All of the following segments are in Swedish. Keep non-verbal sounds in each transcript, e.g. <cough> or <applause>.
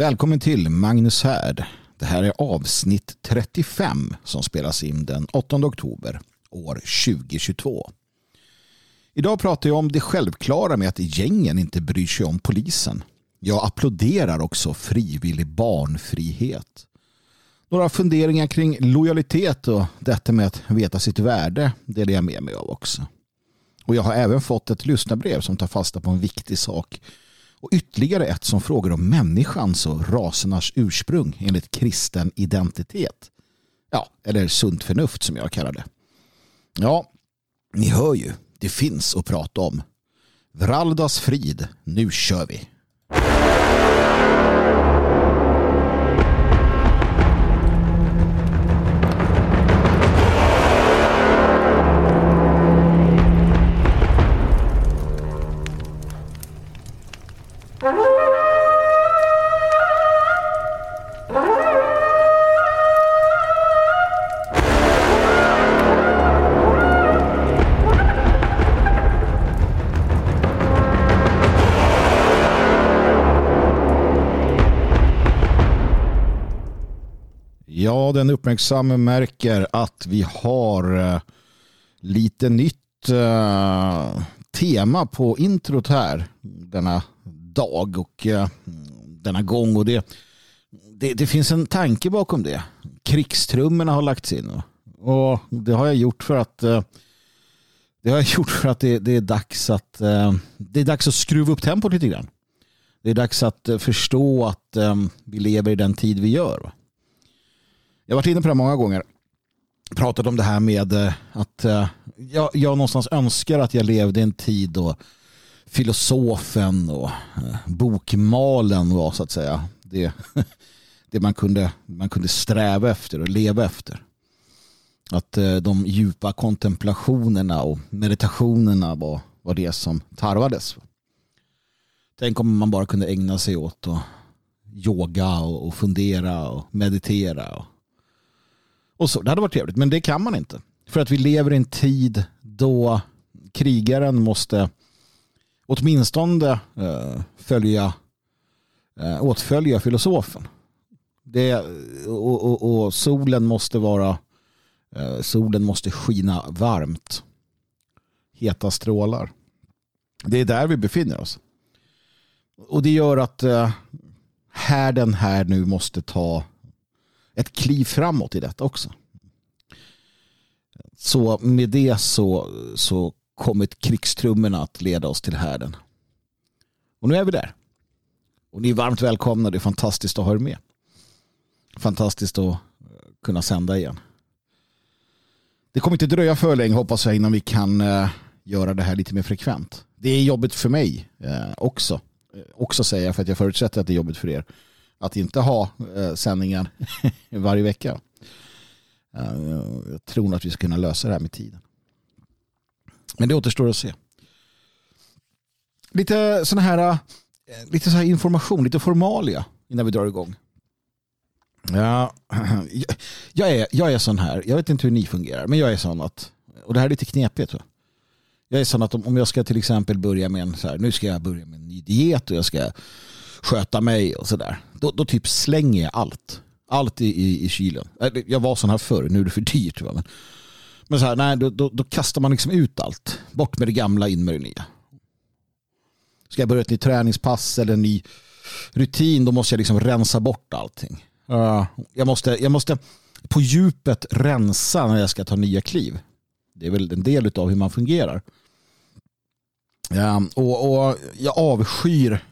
Välkommen till Magnus Härd. Det här är avsnitt 35 som spelas in den 8 oktober år 2022. Idag pratar jag om det självklara med att gängen inte bryr sig om polisen. Jag applåderar också frivillig barnfrihet. Några funderingar kring lojalitet och detta med att veta sitt värde delar jag med mig av också. Och jag har även fått ett lyssnarbrev som tar fasta på en viktig sak och ytterligare ett som frågar om människans och rasernas ursprung enligt kristen identitet. Ja, eller sunt förnuft som jag kallar det. Ja, ni hör ju, det finns att prata om. Vraldas frid, nu kör vi. Den uppmärksamme märker att vi har eh, lite nytt uh, tema på introt här denna dag och uh, denna gång. Och det, det, det, finns en tanke bakom det. Krigstrummorna har lagts in. Och det har jag gjort för att det har jag <laughs> gjort för att det, det är dags att det är dags att skruva upp tempot lite grann. Det är dags att förstå att vi lever i den tid vi gör. Jag har varit inne på det många gånger. Pratat om det här med eh, att eh, jag, jag någonstans önskar att jag levde i en tid då filosofen och eh, bokmalen var så att säga det, <laughs> det man, kunde, man kunde sträva efter och leva efter. Att de djupa kontemplationerna och meditationerna var, var det som tarvades. Tänk om man bara kunde ägna sig åt att yoga och, och fundera och meditera och och så. Det hade varit trevligt, men det kan man inte. För att vi lever i en tid då krigaren måste åtminstone eh, följa, eh, åtfölja filosofen. Det, och, och, och solen måste vara eh, solen måste skina varmt. Heta strålar. Det är där vi befinner oss. Och det gör att eh, härden här nu måste ta ett kliv framåt i detta också. Så med det så, så kommer krigstrummorna att leda oss till härden. Och nu är vi där. Och ni är varmt välkomna. Det är fantastiskt att ha er med. Fantastiskt att eh, kunna sända igen. Det kommer inte dröja för länge hoppas jag innan vi kan eh, göra det här lite mer frekvent. Det är jobbigt för mig eh, också. Också säger jag för att jag förutsätter att det är jobbigt för er att inte ha eh, sändningar <laughs> varje vecka. Eh, jag tror nog att vi ska kunna lösa det här med tiden. Men det återstår att se. Lite sån här, eh, lite så här information, lite formalia innan vi drar igång. Ja, <clears throat> jag, är, jag är sån här, jag vet inte hur ni fungerar, men jag är sån att, och det här är lite knepigt. Va? Jag är sån att om jag ska till exempel börja med en, så här, nu ska jag börja med en ny diet och jag ska sköta mig och sådär. Då, då typ slänger jag allt. Allt i, i, i kylen. Äh, jag var sån här förr, nu är det för dyrt. Va? Men, men så här, nej, då, då, då, kastar man liksom ut allt. Bort med det gamla, in med det nya. Ska jag börja ett nytt träningspass eller en ny rutin, då måste jag liksom rensa bort allting. Uh, jag, måste, jag måste på djupet rensa när jag ska ta nya kliv. Det är väl en del av hur man fungerar. Ehm, och, och jag avskyr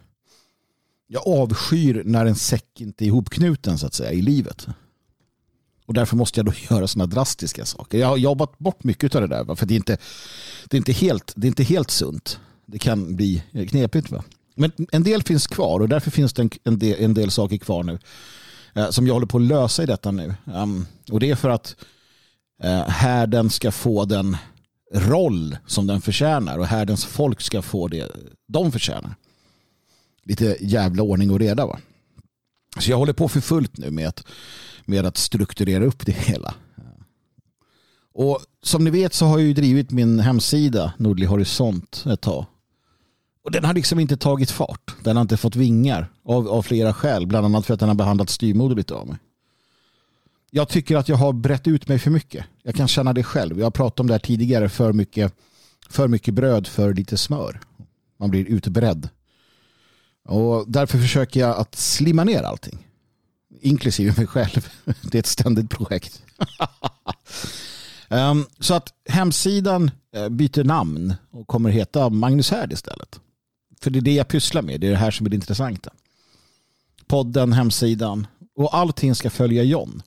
jag avskyr när en säck inte är ihopknuten så att säga i livet. Och därför måste jag då <laughs> göra sådana drastiska saker. Jag har jobbat bort mycket av det där. För det är inte, det är inte, helt, det är inte helt sunt. Det kan bli knepigt. Va? Men en del finns kvar och därför finns det en, en, del, en del saker kvar nu. Eh, som jag håller på att lösa i detta nu. Um, och det är för att eh, härden ska få den roll som den förtjänar. Och härdens folk ska få det de förtjänar lite jävla ordning och reda. Va? Så jag håller på för fullt nu med att, med att strukturera upp det hela. Och som ni vet så har jag ju drivit min hemsida Nordlig Horisont ett tag. Och den har liksom inte tagit fart. Den har inte fått vingar av, av flera skäl. Bland annat för att den har behandlat styrmoderligt av mig. Jag tycker att jag har brett ut mig för mycket. Jag kan känna det själv. Jag har pratat om det här tidigare. För mycket, för mycket bröd för lite smör. Man blir utbredd. Och därför försöker jag att slimma ner allting. Inklusive mig själv. <laughs> Det är ett ständigt projekt. um, <laughs> så att hemsidan eh, byter namn och kommer heta Magnus Härd istället. För det är det jag pysslar med. Det är det här som är det intressanta. Podden, hemsidan och allting ska följa John.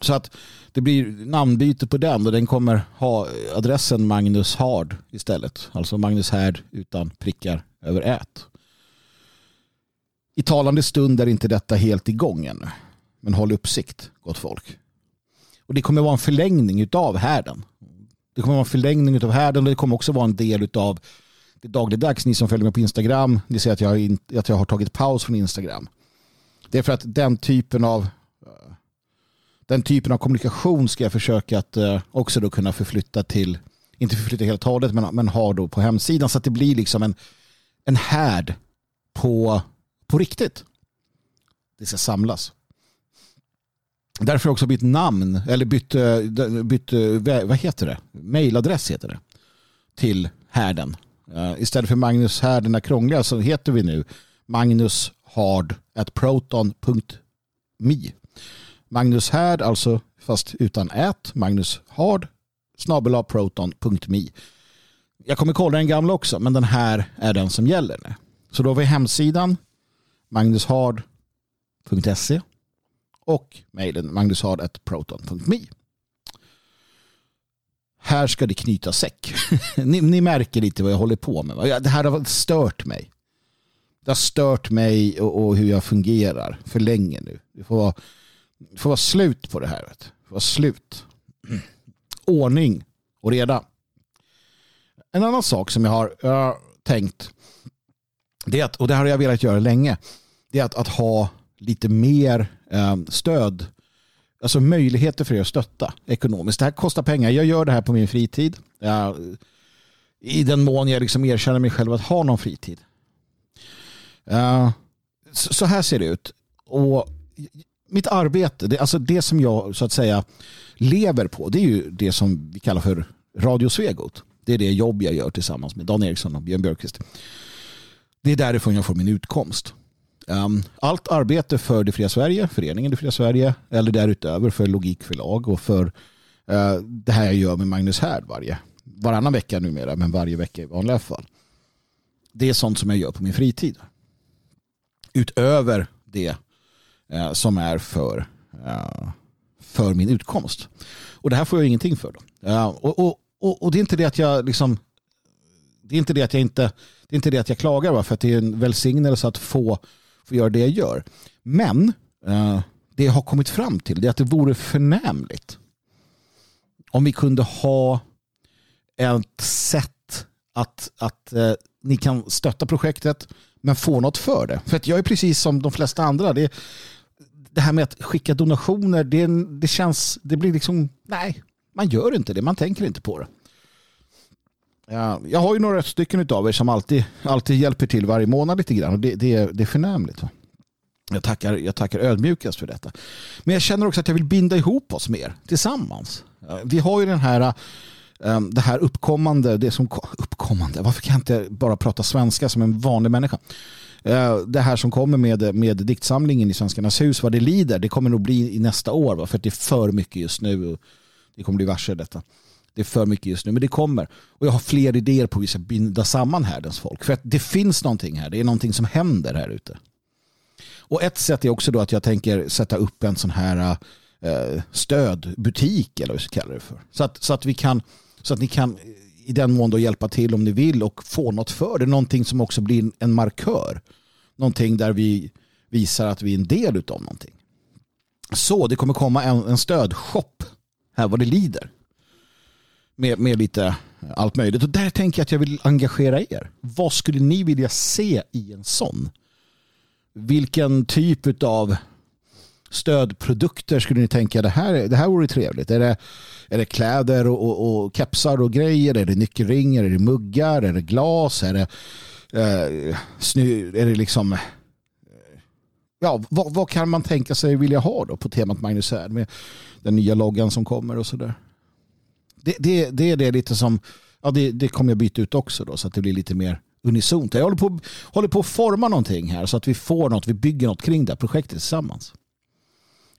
Så att det blir namnbyte på den och den kommer ha adressen Magnus Hard istället. Alltså Magnus Härd utan prickar över ät. I talande stund är inte detta helt igång ännu. Men håll uppsikt, gott folk. Och det kommer vara en förlängning av härden. Det kommer vara en förlängning av härden och det kommer också vara en del av det dagligdags. Ni som följer mig på Instagram, ni ser att jag, in, att jag har tagit paus från Instagram. Det är för att den typen av eh, den typen av kommunikation ska jag försöka att eh, också då kunna förflytta till, inte förflytta helt och hållet, men, men ha då på hemsidan så att det blir liksom en, en härd på, på riktigt. Det ska samlas. Därför har jag också bytt namn, eller bytt, bytt vad heter det? Mailadress heter det. Till härden. Uh, istället för Magnus Härden är krångliga så heter vi nu Magnus Hard at proton.me. Magnus Härd, alltså fast utan ät, Magnus Hard, snabel proton.me. Jag kommer kolla den gamla också, men den här är den som gäller nu. Så då har vi hemsidan magnushard.se och mejlen magnushard.proton.me. Här ska det knyta säck. <laughs> ni, ni, märker lite vad jag håller på med. Det här har stört mig. Det har stört mig och, och hur jag fungerar för länge nu. Det får vara det får vara slut på det här. Det får vara slut. <clears throat> Ordning och reda. En annan sak som jag har uh, tänkt, det är att, och det har jag velat göra länge, det är att, att ha lite mer um, stöd, alltså möjligheter för er att stötta ekonomiskt. Det här kostar pengar. Jag gör det här på min fritid. Jag, I den mån jag liksom erkänner mig själv att ha någon fritid. Uh, så, så här ser det ut. Och mitt arbete, det, alltså det som jag så att säga lever på, det är ju det som vi kallar för Radio Svegot. Det är det jobb jag gör tillsammans med Dan Eriksson och Björn Björkqvist. Det är därifrån jag får min utkomst. Ehm, allt arbete för Det fria Sverige, föreningen Det fria Sverige eller därutöver för Logikförlag och för eh, det här jag gör med Magnus Härd varje, varannan vecka numera, men varje vecka i vanliga fall. Det är sånt som jag gör på min fritid. Utöver det eh, som är för, eh, för min utkomst. Och det här får jag ingenting för. Då. Ehm, och, och, och, och, det är inte det att jag liksom det är inte det att jag inte det är inte det att jag klagar va? för att det är en välsignelse att få, få göra det jag gör. Men eh, det jag har kommit fram till är att det vore förnämligt om vi kunde ha ett sätt att, att eh, ni kan stötta projektet men få något för det. För att jag är precis som de flesta andra. Det, det här med att skicka donationer, det, det känns, det blir liksom, nej, man gör inte det, man tänker inte på det. Jag har ju några stycken av er som alltid, alltid hjälper till varje månad lite grann och det, det, det är förnämligt. Jag tackar, jag tackar ödmjukast för detta. Men jag känner också att jag vill binda ihop oss mer tillsammans. Vi har ju den här eh, det här uppkommande, det som uppkommande, varför kan jag inte bara prata svenska som en vanlig människa? Eh, det här som kommer med, med diktsamlingen i Svenskarnas hus, vad det lider, det kommer nog bli i nästa år. Va? För det är för mycket just nu. Det kommer bli varse detta. Det är för mycket just nu, men det kommer. Och jag har fler idéer på hur vi ska binda samman härdens folk. För att det finns någonting här. Det är någonting som händer här ute. Och ett sätt är också då att jag tänker sätta upp en sån här uh, stödbutik eller vad vi ska kalla det för. Så att, så att vi kan så att ni kan i den mån då hjälpa till om ni vill och få något för det. Någonting som också blir en markör. Någonting där vi visar att vi är en del av någonting. Så det kommer komma en, en stödshop här vad det lider. Med, med lite allt möjligt. Och där tänker jag att jag vill engagera er. Vad skulle ni vilja se i en sån? Vilken typ av stödprodukter skulle ni tänka det här, det här vore trevligt? Är det, är det kläder och, och, och kepsar och grejer? Är det nyckelringar? Är det muggar? Är det glas? Är det, eh, snö, är det liksom... Eh, ja, vad, vad, kan man tänka sig vilja ha då på temat Magnus Härd med den nya loggan som kommer och sådär? Det, det, det är det lite som, ja det, det kommer jag byta ut också då så att det blir lite mer unisont. Jag håller på, håller på att forma någonting här så att vi får något, vi bygger något kring det här projektet tillsammans.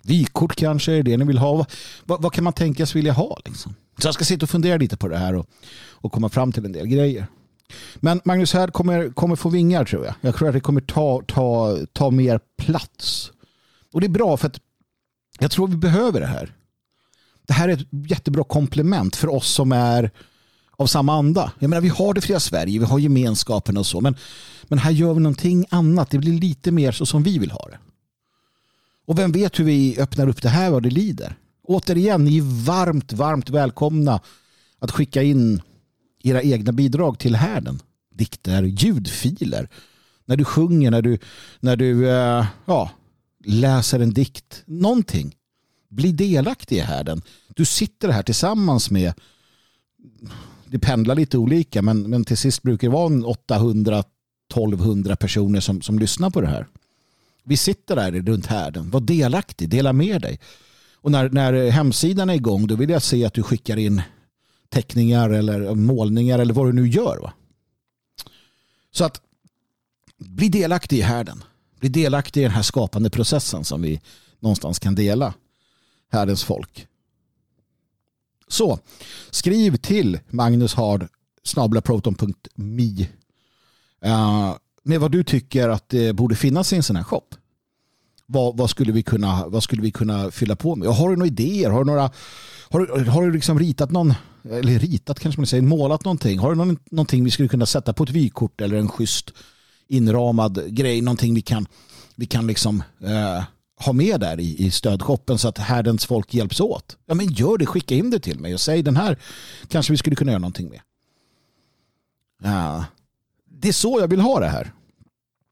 Vykort kanske är det ni vill ha. Vad, vad kan man tänkas vilja ha? Liksom? Så jag ska sitta och fundera lite på det här och, och komma fram till en del grejer. Men Magnus här kommer, kommer få vingar tror jag. Jag tror att det kommer ta, ta, ta mer plats. Och det är bra för att jag tror vi behöver det här. Det här är ett jättebra komplement för oss som är av samma anda. Jag menar, vi har det fria Sverige, vi har gemenskapen och så. Men, men här gör vi någonting annat. Det blir lite mer så som vi vill ha det. Och vem vet hur vi öppnar upp det här vad det lider. Återigen, ni är varmt, varmt välkomna att skicka in era egna bidrag till härden. Dikter, ljudfiler. När du sjunger, när du, när du eh, ja, läser en dikt. Någonting. Bli delaktig i härden. Du sitter här tillsammans med det pendlar lite olika men, men till sist brukar det vara 800-1200 personer som, som lyssnar på det här. Vi sitter där runt härden. Var delaktig, dela med dig. Och när, när hemsidan är igång då vill jag se att du skickar in teckningar eller målningar eller vad du nu gör. Va? Så att bli delaktig i härden. Bli delaktig i den här skapande processen som vi någonstans kan dela. Härdens folk. Så skriv till magnushard snablaproton.me uh, med vad du tycker att det borde finnas i en sån här shop. Vad, vad, skulle vi kunna, vad skulle vi kunna fylla på med? Har du några idéer? Har du, några, har, har du liksom ritat någon, eller ritat kanske man säger, målat någonting? Har du någon, någonting vi skulle kunna sätta på ett vykort eller en schysst inramad grej? Någonting vi kan, vi kan liksom eh, ha med där i, i stödshoppen så att härdens folk hjälps åt. Ja men gör det, skicka in det till mig och säg den här kanske vi skulle kunna göra någonting med. Ja. Det är så jag vill ha det här.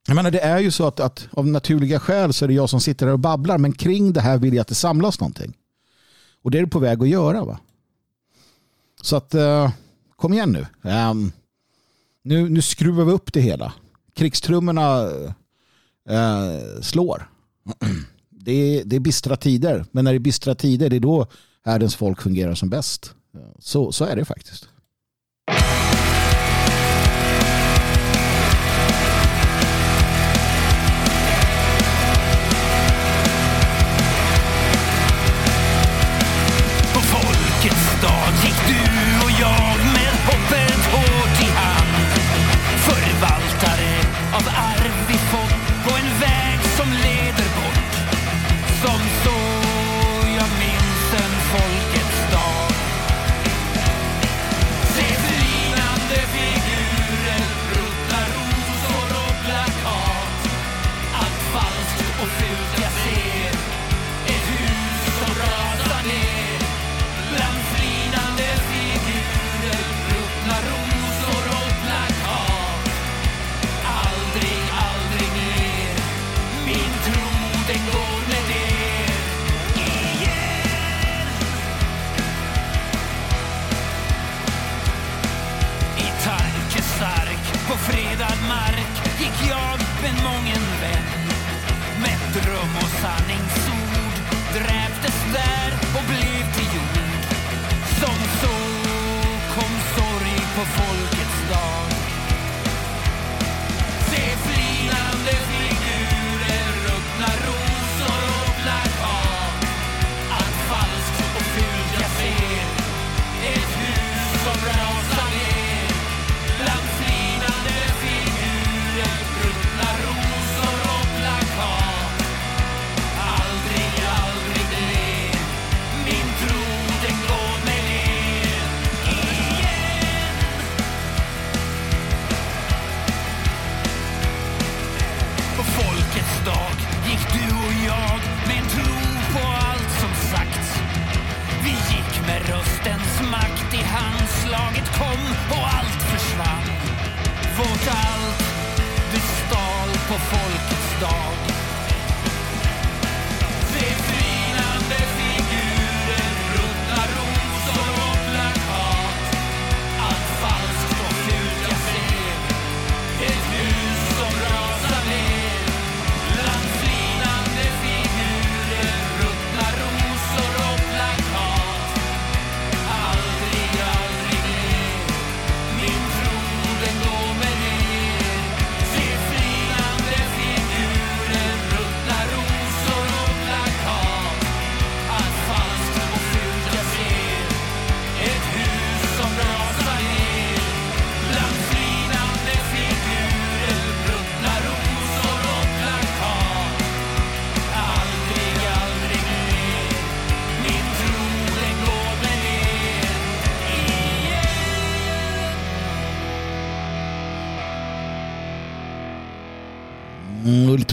Jag menar, det är ju så att, att av naturliga skäl så är det jag som sitter här och babblar men kring det här vill jag att det samlas någonting. Och det är det på väg att göra. va. Så att eh, kom igen nu. Um, nu. Nu skruvar vi upp det hela. Krigstrummorna eh, slår. det är, det är bistra tider. Men när det är bistra tider det är då världens folk fungerar som bäst. Så, så är det faktiskt.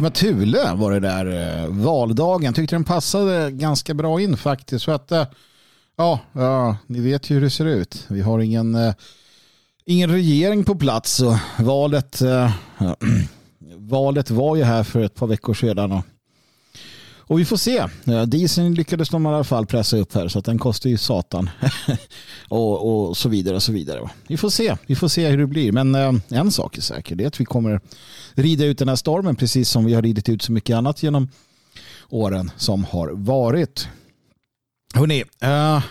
Ultima Thule var det där eh, valdagen. Tyckte den passade ganska bra in faktiskt. För att, eh, ja, ja, ni vet ju hur det ser ut. Vi har ingen, eh, ingen regering på plats och valet, ja, <clears throat> valet var ju här för ett par veckor sedan. Och, och vi får se. Eh, Dieseln lyckades de i alla fall pressa upp här så att den kostar ju satan. <laughs> och, och så vidare och så vidare. Vi får se. Vi får se hur det blir. Men eh, en sak är säker. Det är att vi kommer rida ut den här stormen precis som vi har ridit ut så mycket annat genom åren som har varit. Hörrni, uh,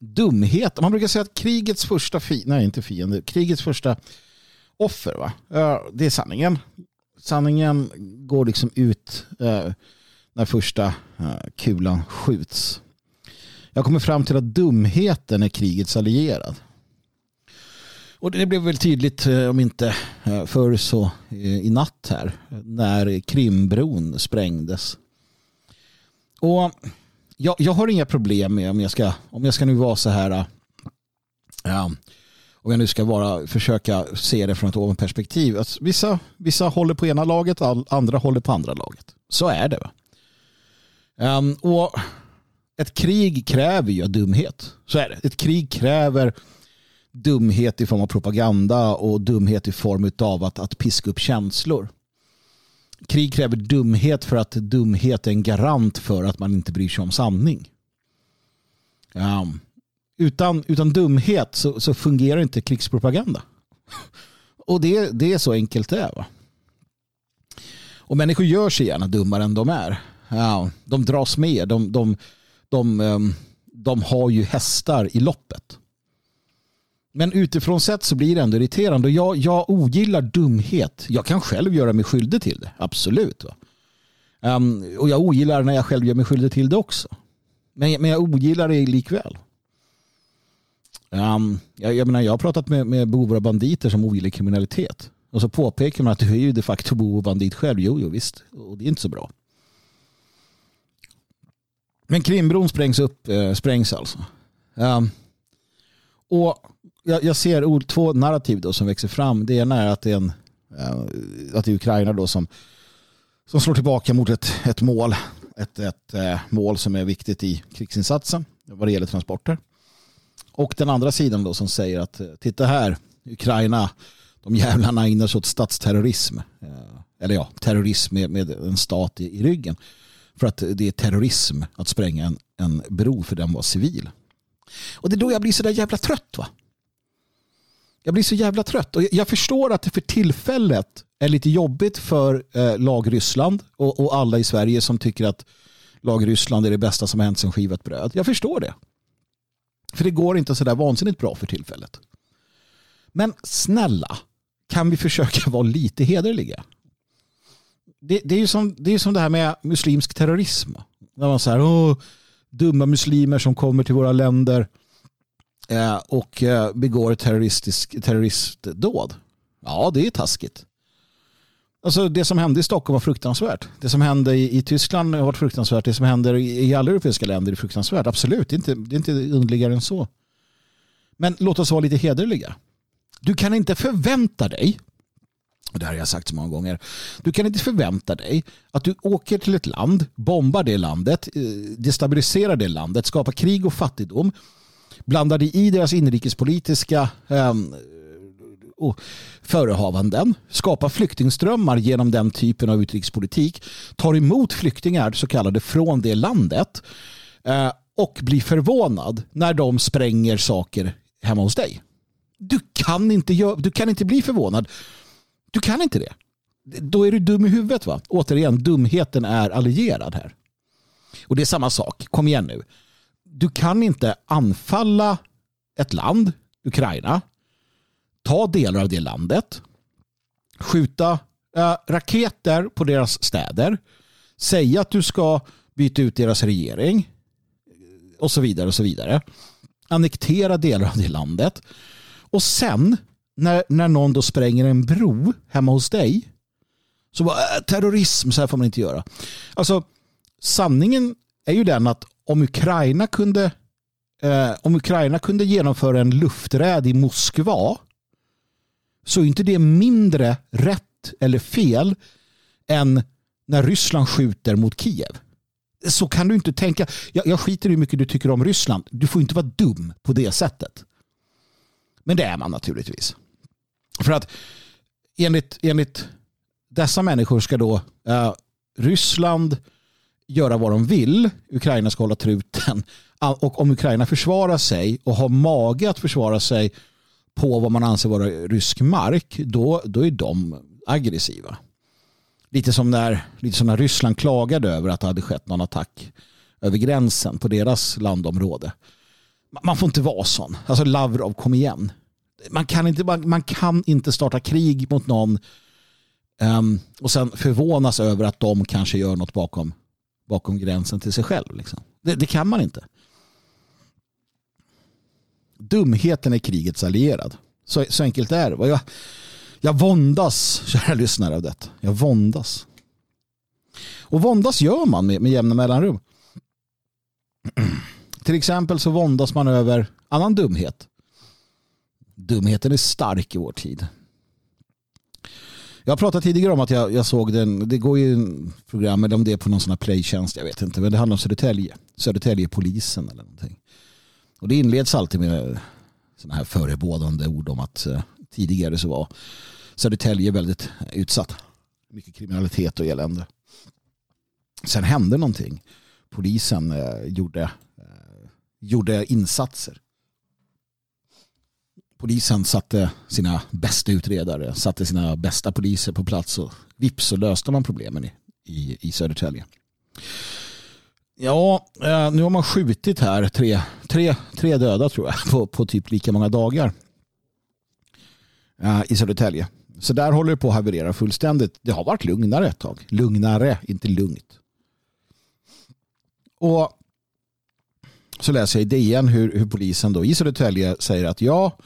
dumhet. Man brukar säga att krigets första fiende, nej inte fiende, krigets första offer, va? Uh, det är sanningen. Sanningen går liksom ut uh, när första eh, kulan skjuts. Jag kommer fram till att dumheten är krigets allierad. Och det blev väl tydligt, eh, om inte eh, förr så i natt här, när Krimbron sprängdes. Och jag, jag har inga problem med om jag ska, om jag ska nu vara så här, ja, om jag nu ska vara, försöka se det från ett ovanperspektiv. Att alltså, vissa, vissa håller på ena laget, andra håller på andra laget. Så är det. Va? Um, och ett krig kräver ju dumhet. Så är det. Ett krig kräver dumhet i form av propaganda och dumhet i form av att, att piska upp känslor. Krig kräver dumhet för att dumhet är en garant för att man inte bryr sig om sanning. Um, utan, utan dumhet så, så, fungerar inte krigspropaganda. <laughs> Och det, det är så enkelt det är. Va? Och människor gör sig gärna dummare än de är. Ja, de dras med. De, de, de, ehm, de, har ju hästar i loppet. Men utifrån sett så blir det ändå irriterande. Jag, jag ogillar dumhet. Jag kan själv göra mig skyldig till det. Absolut. Um, och jag ogillar när jag själv gör mig skyldig till det också. Men, men jag ogillar det likväl. Um, jag, jag, menar, jag har pratat med, med bovar och banditer som ogillar kriminalitet. Och så påpekar man att du är ju de facto bov och bandit själv. Jo, jo visst. Och det är inte så bra. Men Krimbron sprängs upp, eh, sprängs alltså. Um, och jag, jag ser två narrativ då som växer fram. Det ena är att det är, en, eh, att det är Ukraina då som, som slår tillbaka mot ett, ett mål. Ett, ett eh, mål som är viktigt i krigsinsatsen vad det gäller transporter. Och den andra sidan då som säger att eh, titta här, Ukraina, de jävlarna ägnar sig åt statsterrorism. Eller ja, terrorism med, med en stat i, i, ryggen. För att det är terrorism att spränga en, en bro för den var civil. Och det är då jag blir så där jävla trött va. Jag blir så jävla trött. Och jag förstår att det för tillfället är lite jobbigt för eh, lag Ryssland och, och, alla i Sverige som tycker att lag Ryssland är det bästa som har hänt sedan skivat bröd. Jag förstår det. För det går inte så där vansinnigt bra för tillfället. Men snälla, kan vi försöka vara lite hederliga? Det, det är ju som, det, är som det här med muslimsk terrorism. När man säger, dumma muslimer som kommer till våra länder Eh, och eh, begår terroristisk, terroristdåd. Ja, det är taskigt. Alltså det som hände i Stockholm var fruktansvärt. Det som hände i, i Tyskland har varit fruktansvärt. Det som händer i, i alla europeiska länder är fruktansvärt. Absolut, det är inte, det är inte underligare än så. Men låt oss vara lite hederliga. Du kan inte förvänta dig, och det här har jag sagt så många gånger, du kan inte förvänta dig att du åker till ett land, bombar det landet, eh, destabiliserar det landet, skapar krig och fattigdom blandar dig i deras inrikespolitiska eh, förehavanden, skapar flyktingströmmar genom den typen av utrikespolitik, tar emot flyktingar så kallade från det landet eh, och blir förvånad när de spränger saker hemma hos dig. Du kan inte, du kan inte bli förvånad. Du kan inte det. Då är du dum i huvudet. va? Återigen, dumheten är allierad här. Och det är samma sak. Kom igen nu du kan inte anfalla ett land, Ukraina, ta delar av det landet, skjuta äh, raketer på deras städer, säga att du ska byta ut deras regering och så vidare och så vidare. Annektera delar av det landet och sen när, när någon då spränger en bro hemma hos dig så bara äh, terrorism, så här får man inte göra. Alltså sanningen är ju den att om Ukraina kunde eh, om Ukraina kunde genomföra en lufträd i Moskva så är inte det mindre rätt eller fel än när Ryssland skjuter mot Kiev. Så kan du inte tänka. Jag, jag skiter i hur mycket du tycker om Ryssland. Du får inte vara dum på det sättet. Men det är man naturligtvis. För att enligt, enligt dessa människor ska då eh, Ryssland göra vad de vill. Ukraina ska hålla truten. Och om Ukraina försvarar sig och har mage att försvara sig på vad man anser vara rysk mark, då, då är de aggressiva. Lite som, när, lite som när Ryssland klagade över att det hade skett någon attack över gränsen på deras landområde. Man får inte vara sån. Alltså Lavrov, kom igen. Man kan inte, man, man kan inte starta krig mot någon um, och sen förvånas över att de kanske gör något bakom, bakom gränsen till sig själv. Liksom. Det, det kan man inte. Dumheten är krigets allierad. Så, så enkelt är det. Jag, jag våndas, <laughs> kära lyssnare, av detta. Jag våndas. Och våndas gör man med, med jämna mellanrum. <clears throat> Till exempel så våndas man över annan dumhet. Dumheten är stark i vår tid. Jag har pratat tidigare om att jag, jag såg den, det går ju en program, eller om det är på någon sån här playtjänst, jag vet inte, men det handlar om Södertälje. Södertäljepolisen eller någonting. Och det inleds alltid med sådana här förebådande ord om att eh, tidigare så var Södertälje väldigt utsatt. Mycket kriminalitet och elände. Sen hände någonting. Polisen eh, gjorde, eh, gjorde insatser. Polisen satte sina bästa utredare, satte sina bästa poliser på plats och vips så löste man problemen i, i, i Södertälje. Ja, eh, nu har man skjutit här tre, tre, tre döda tror jag <laughs> på, på typ lika många dagar eh, i Södertälje. Så där håller det på att haverera fullständigt. Det har varit lugnare ett tag. Lugnare, inte lugnt. Och så läser jag i DN hur, hur polisen då i Södertälje säger att ja,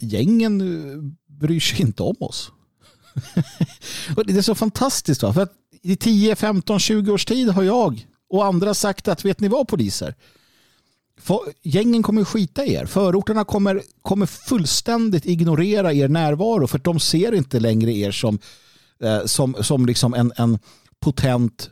gängen bryr sig inte om oss. <laughs> och det är så fantastiskt. Va? För att i 10, 15, 20 års tid har jag och andra sagt att vet ni vad poliser? Gängen kommer skita i er. Förorterna kommer, kommer fullständigt ignorera er närvaro för de ser inte längre er som, eh, som, som liksom en, en potent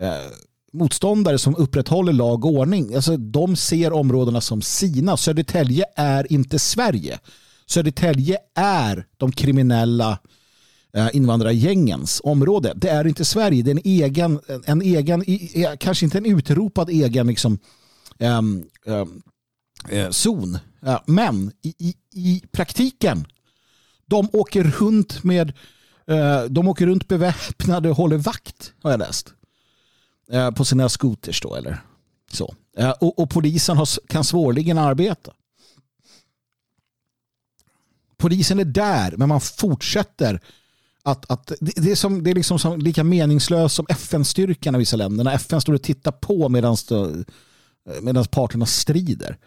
eh, motståndare som upprätthåller lag och ordning. Alltså, de ser områdena som sina. Södertälje är inte Sverige. Södertälje är de kriminella eh, invandrargängens område. Det är inte Sverige, det är en egen, en egen kanske inte en utropad egen liksom, äm, um, zon. Men i, i, i, praktiken, de åker runt med eh, de åker runt beväpnade och håller vakt har jag läst. Eh, på sina scooters då eller så. Eh, och, och, polisen har, kan svårligen arbeta. Polisen är där men man fortsätter att, att det, är som, det är liksom som, lika meningslöst som FN-styrkan i vissa länder. När FN står och tittar på medan eh, parterna strider.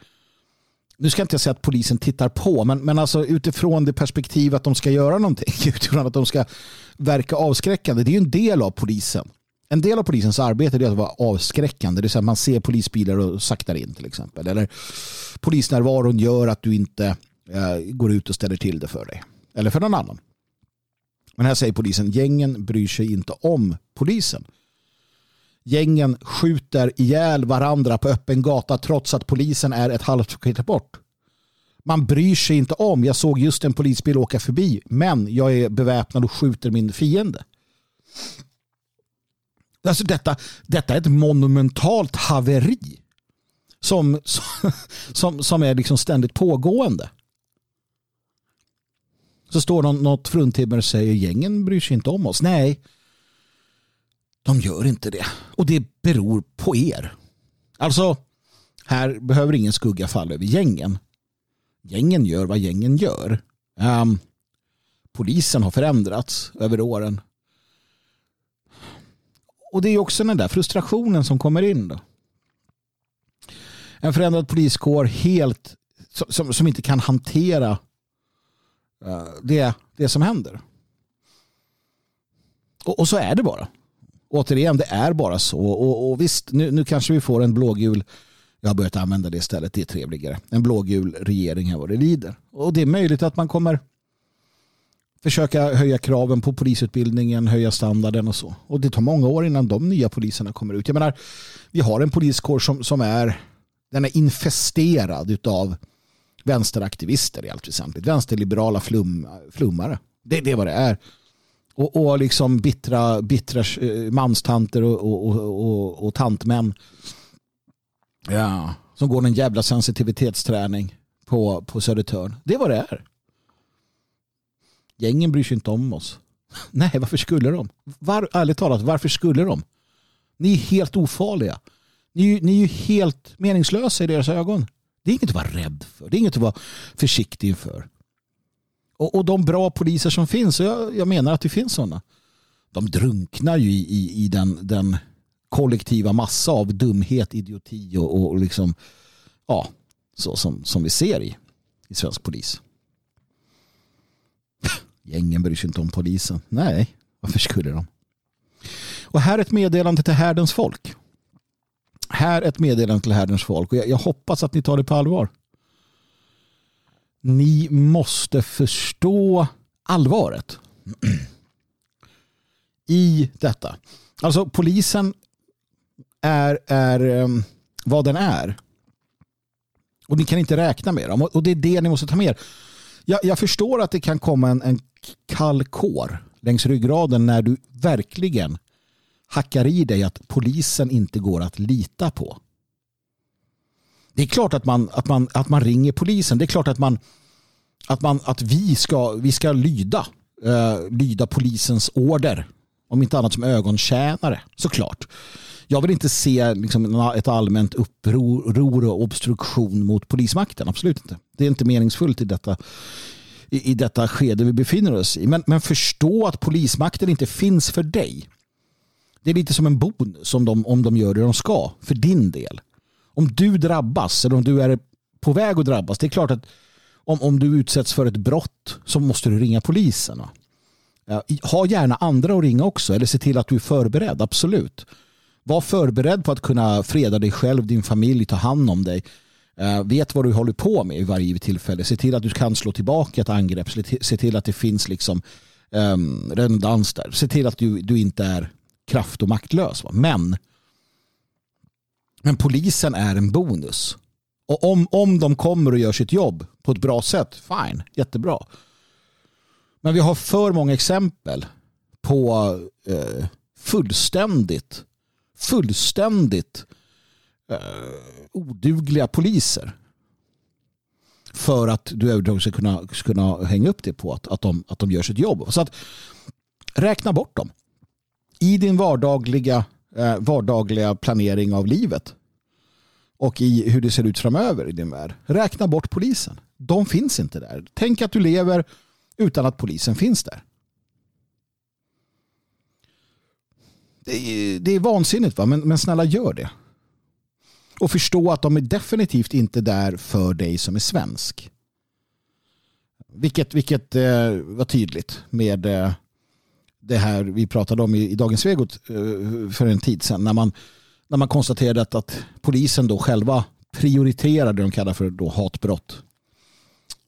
Nu ska jag inte säga att polisen tittar på, men, men alltså utifrån det perspektiv att de ska göra någonting, <laughs> utifrån att de ska verka avskräckande. Det är ju en del av polisen. En del av polisens arbete är att vara avskräckande. Det är så att man ser polisbilar och saktar in till exempel. Eller polisnärvaron gör att du inte eh, går ut och ställer till det för dig. Eller för någon annan. Men här säger polisen, gängen bryr sig inte om polisen. Gängen skjuter ihjäl varandra på öppen gata trots att polisen är ett halvt kilometer bort. Man bryr sig inte om, jag såg just en polisbil åka förbi, men jag är beväpnad och skjuter min fiende. Alltså detta, detta är ett monumentalt haveri som, som, som är liksom ständigt pågående. Så står någon, något fruntimmer och säger gängen bryr sig inte om oss. Nej, de gör inte det. Och det beror på er. Alltså, här behöver ingen skugga falla över gängen. Gängen gör vad gängen gör. Um, polisen har förändrats över åren. Och det är också den där frustrationen som kommer in. Då. En förändrad poliskår helt som, som inte kan hantera eh, det, det som händer. Och, och, så är det bara. Återigen, det är bara så. Och, och visst, nu, nu kanske vi får en blågul jag har börjat använda det istället, det är trevligare. En blågul regering här vad det lider. Och det är möjligt att man kommer försöka höja kraven på polisutbildningen, höja standarden och så. Och det tar många år innan de nya poliserna kommer ut. Jag menar, vi har en poliskår som, som är, den är infesterad av vänsteraktivister i allt väsentligt. Vänsterliberala flum, flummare. Det, det är vad det är. Och, och liksom bittra, bittra eh, manstanter och, och, och, och, och tantmän. Ja, som går en jävla sensitivitetsträning på, på Södertörn. Det är vad det är. Gängen bryr sig inte om oss. <laughs> Nej, varför skulle de? Var, ärligt talat, varför skulle de? Ni är helt ofarliga. Ni, ni är ju helt meningslösa i deras ögon. Det är inget att vara rädd för. Det är inget att vara försiktig inför. Och, och de bra poliser som finns, och jag, jag menar att det finns sådana, de drunknar ju i, i, i den, den kollektiva massa av dumhet, idioti och, och liksom, ja, så som, som vi ser i, i svensk polis. Gängen bryr sig inte om polisen. Nej, varför skulle de? Och här är ett meddelande till härdens folk. Här är ett meddelande till härdens folk och jag, jag hoppas att ni tar det på allvar. Ni måste förstå allvaret <clears throat> i detta. Alltså polisen är, är um, vad den är. Och ni kan inte räkna med dem. Och det är det ni måste ta med er. Jag, jag förstår att det kan komma en, en kall kår längs ryggraden när du verkligen hackar i dig att polisen inte går att lita på. Det är klart att man, att man, att man ringer polisen. Det är klart att, man, att, man, att vi, ska, vi ska lyda, uh, lyda polisens order. Om inte annat som ögontjänare, såklart. Jag vill inte se liksom, ett allmänt uppror och obstruktion mot polismakten. Absolut inte. Det är inte meningsfullt i detta, i, i detta skede vi befinner oss i. Men, men förstå att polismakten inte finns för dig. Det är lite som en bonus om de, om de gör det de ska för din del. Om du drabbas eller om du är på väg att drabbas. Det är klart att om, om du utsätts för ett brott så måste du ringa polisen. Ha gärna andra att ringa också eller se till att du är förberedd. Absolut. Var förberedd på att kunna freda dig själv, din familj, ta hand om dig. Eh, vet vad du håller på med i varje tillfälle. Se till att du kan slå tillbaka ett angrepp. Se till att det finns liksom um, redundans där. Se till att du, du inte är kraft och maktlös. Va? Men, men polisen är en bonus. Och om, om de kommer och gör sitt jobb på ett bra sätt, fine, jättebra. Men vi har för många exempel på eh, fullständigt fullständigt eh, odugliga poliser för att du överhuvudtaget ska kunna, ska kunna hänga upp det på att, att, de, att de gör sitt jobb. Så att räkna bort dem i din vardagliga, eh, vardagliga planering av livet och i hur det ser ut framöver i din värld. Räkna bort polisen. De finns inte där. Tänk att du lever utan att polisen finns där. Det är, det är vansinnigt va? Men, men snälla gör det. Och förstå att de är definitivt inte där för dig som är svensk. Vilket, vilket eh, var tydligt med eh, det här vi pratade om i, i Dagens Svegot eh, för en tid sedan. När man, när man konstaterade att, att polisen då själva prioriterade det de kallar för då hatbrott.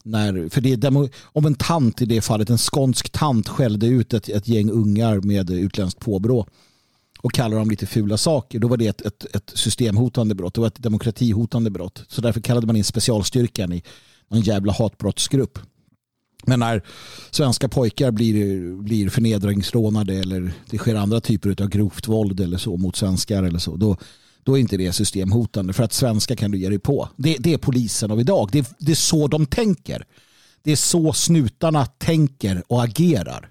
När, för det demo, om en tant i det fallet, en skånsk tant skällde ut ett, ett gäng ungar med utländskt påbrå och kallade dem lite fula saker, då var det ett, ett, ett systemhotande brott. Det var ett demokratihotande brott. Så därför kallade man in specialstyrkan i någon jävla hatbrottsgrupp. Men när svenska pojkar blir, blir förnedringsrånade eller det sker andra typer av grovt våld eller så mot svenskar eller så, då, då är inte det systemhotande. För att svenska kan du ge dig på. Det, det är polisen av idag. Det, det är så de tänker. Det är så snutarna tänker och agerar.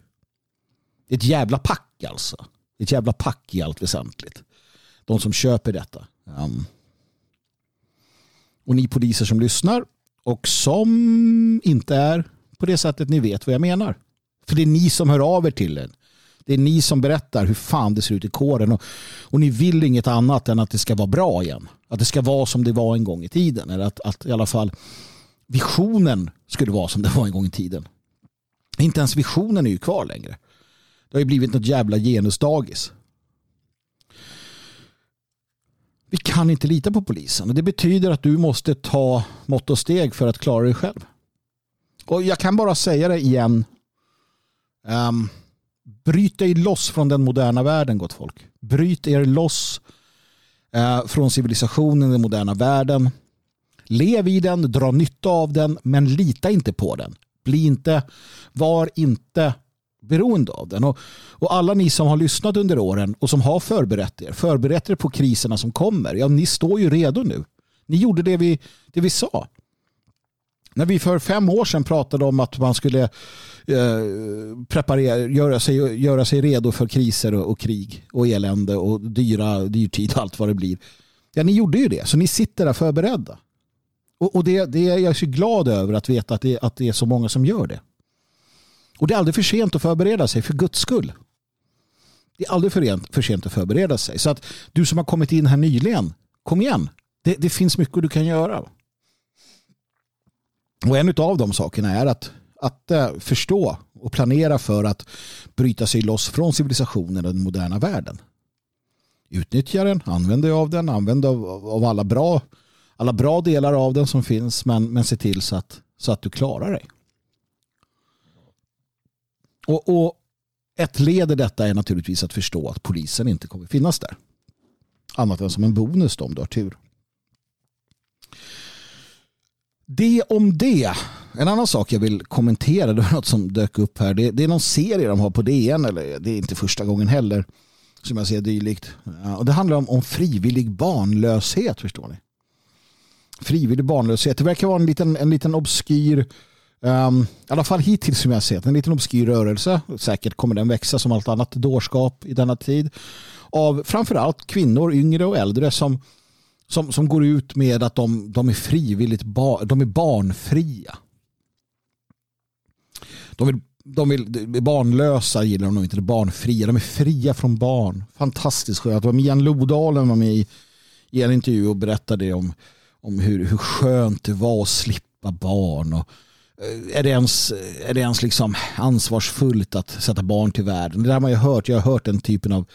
Det är ett jävla pack alltså. Ett jävla pack i allt väsentligt. De som köper detta. Um. Och ni poliser som lyssnar och som inte är på det sättet ni vet vad jag menar. För det är ni som hör av er till en. Det är ni som berättar hur fan det ser ut i kåren. Och, och ni vill inget annat än att det ska vara bra igen. Att det ska vara som det var en gång i tiden. Eller att, att i alla fall visionen skulle vara som det var en gång i tiden. Inte ens visionen är ju kvar längre. Det har ju blivit något jävla genusdagis. Vi kan inte lita på polisen och det betyder att du måste ta mått och steg för att klara dig själv. Och jag kan bara säga det igen Um, bryt dig loss från den moderna världen, gott folk. Bryt er loss eh, från civilisationen, den moderna världen. Lev i den, dra nytta av den, men lita inte på den. Bli inte, var inte beroende av den. Och, och alla ni som har lyssnat under åren och som har förberett er, förberett er på kriserna som kommer, ja ni står ju redo nu. Ni gjorde det vi, det vi sa. När vi för fem år sedan pratade om att man skulle eh, preparera, göra, sig, göra sig redo för kriser och, och, krig och elände och dyra dyrtid och allt vad det blir. Ja, ni gjorde ju det, så ni sitter där förberedda. Och, och det, det är jag så glad över att veta att det, att det är så många som gör det. Och det är aldrig för sent att förbereda sig, för guds skull. Det är aldrig för, för sent att förbereda sig. Så att du som har kommit in här nyligen, kom igen. Det, det finns mycket du kan göra. Och en av de sakerna är att, att eh, förstå och planera för att bryta sig loss från civilisationen och den moderna världen. Utnyttja den, använd dig av den, använd av, av alla, bra, alla bra delar av den som finns men, men se till så att, så att du klarar dig. Och, och ett led i detta är naturligtvis att förstå att polisen inte kommer finnas där. Annat än som en bonus då, om du har tur. Det om det. En annan sak jag vill kommentera, det var något som dök upp här. Det, det är någon serie de har på DN, eller det är inte första gången heller, som jag ser dylikt. Ja, och det handlar om, om frivillig barnlöshet, förstår ni. Frivillig barnlöshet. Det verkar vara en liten, en liten obskyr Um, I alla fall hittills som jag sett en liten obskyr rörelse. Säkert kommer den växa som allt annat dårskap i denna tid. Av framförallt kvinnor, yngre och äldre som, som, som går ut med att de, de är frivilligt bar, de är barnfria. De vill, de vill barnlösa gillar de nog inte, barnfria. De är fria från barn. Fantastiskt skönt. Mian Lodalen var med i, i en intervju och berättade om, om hur, hur skönt det var att slippa barn. Och, eh, är det ens, är det ens liksom ansvarsfullt att sätta barn till världen? Det där har man ju hört. Jag har hört den typen av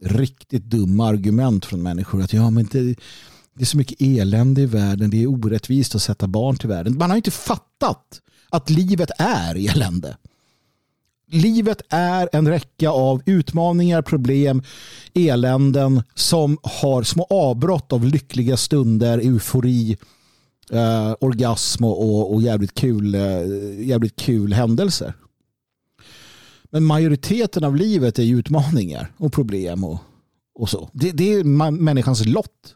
riktigt dumma argument från människor. Att ja, men det, det är så mycket elände i världen. Det är orättvist att sätta barn till världen. Man har inte fattat att livet är elände. Livet är en räcka av utmaningar, problem, eländen som har små avbrott av lyckliga stunder, eufori, eh, orgasm och, och jävligt, kul, eh, jävligt kul händelser. Men majoriteten av livet är utmaningar och problem och, och så. Det, det är människans lott.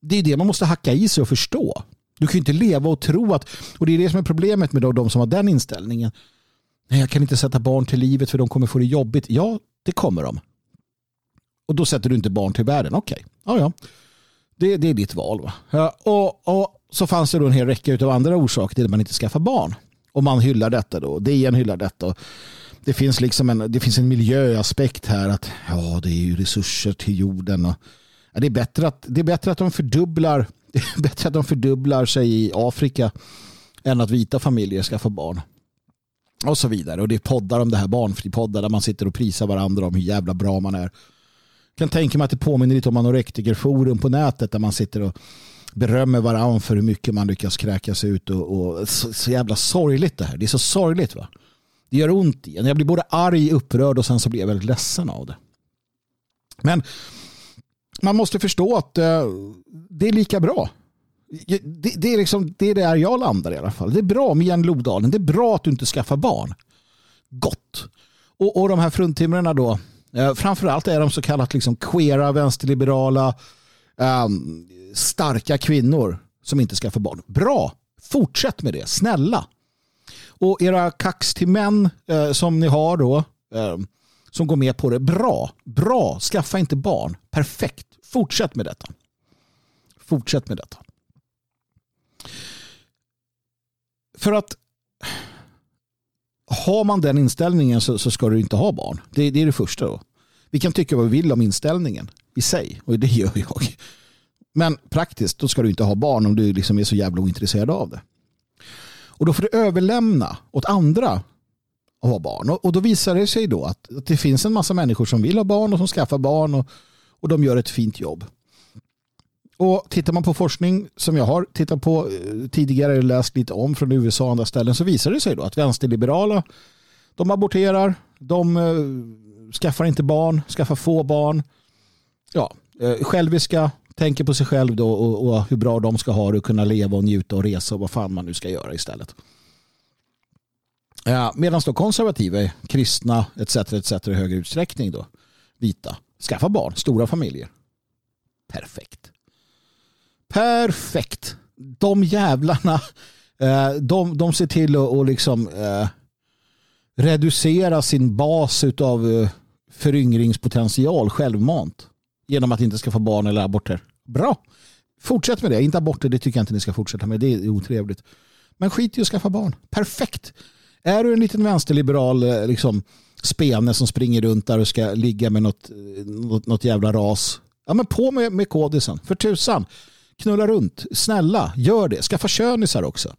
Det är det man måste hacka i sig och förstå. Du kan ju inte leva och tro att, och det är det som är problemet med de som har den inställningen. Nej, jag kan inte sätta barn till livet för de kommer få det jobbigt. Ja, det kommer de. Och då sätter du inte barn till världen. Okej, okay. ja ja. Det, det är ditt val. Va? Ja, och, och så fanns det då en hel räcka av andra orsaker till att man inte skaffar barn. Och man hyllar detta då. DN hyllar detta. Det finns, liksom en, det finns en miljöaspekt här. att ja, Det är ju resurser till jorden. Och, ja, det, är bättre att, det är bättre att de fördubblar <laughs> det är bättre att de fördubblar sig i Afrika än att vita familjer skaffar barn. Och så vidare. Och det är poddar om det här, Barnfripoddar där man sitter och prisar varandra om hur jävla bra man är Jag kan tänka mig att det påminner lite om anorektikerforum på nätet där man sitter och berömmer varandra för hur mycket man lyckas kräkas ut och, och så, så, jävla sorgligt det här. Det är så sorgligt va. Det gör ont i en. Jag blir både arg, upprörd och sen så blir jag väldigt ledsen av det. Men man måste förstå att uh, det är lika bra. Det, det, är liksom, det är där jag landar i alla fall. Det är bra med Jan Lodalen. Det är bra att du inte skaffar barn. Gott. Och, och de här fruntimmerna då Eh, framförallt är de så kallat liksom queera, vänsterliberala, um, starka kvinnor som inte ska få barn. Bra, fortsätt med det, snälla. Och era kax till män eh, som ni har då, eh, som går med på det, bra, bra, skaffa inte barn, perfekt, fortsätt med detta. Fortsätt med detta. För att har man den inställningen så, så, ska du inte ha barn. Det, det, är det första. Då. Vi kan tycka vad vi vill om inställningen i sig och det gör jag. Men praktiskt då ska du inte ha barn om du liksom är så jävla ointresserad av det. Och då får du överlämna åt andra att ha barn. Och, då visar det sig då att, att, det finns en massa människor som vill ha barn och som skaffar barn och, och de gör ett fint jobb. Och tittar man på forskning som jag har tittat på eh, tidigare, läst lite om från USA och andra ställen så visar det sig då att vänsterliberala De aborterar, de eh, skaffar inte barn, skaffar få barn. Ja, eh, själviska, tänker på sig själv då och, och, hur bra de ska ha det och kunna leva och njuta och resa och vad fan man nu ska göra istället. Ja, Medan då konservativa, kristna etc. etc. i högre utsträckning då, vita, skaffa barn, stora familjer. Perfekt. Perfekt. De jävlarna, <laughs> eh, de, de ser till att och liksom, eh, reducera sin bas av eh, föryngringspotential självmant genom att inte skaffa barn eller aborter. Bra. Fortsätt med det. Inte aborter, det tycker jag inte ni ska fortsätta med. Det är otrevligt. Men skit i att skaffa barn. Perfekt. Är du en liten vänsterliberal eh, liksom, spene som springer runt där och ska ligga med något, eh, något, något jävla ras. Ja men på med, med kodisen. För tusan. Knulla runt. Snälla, gör det. Skaffa könisar också.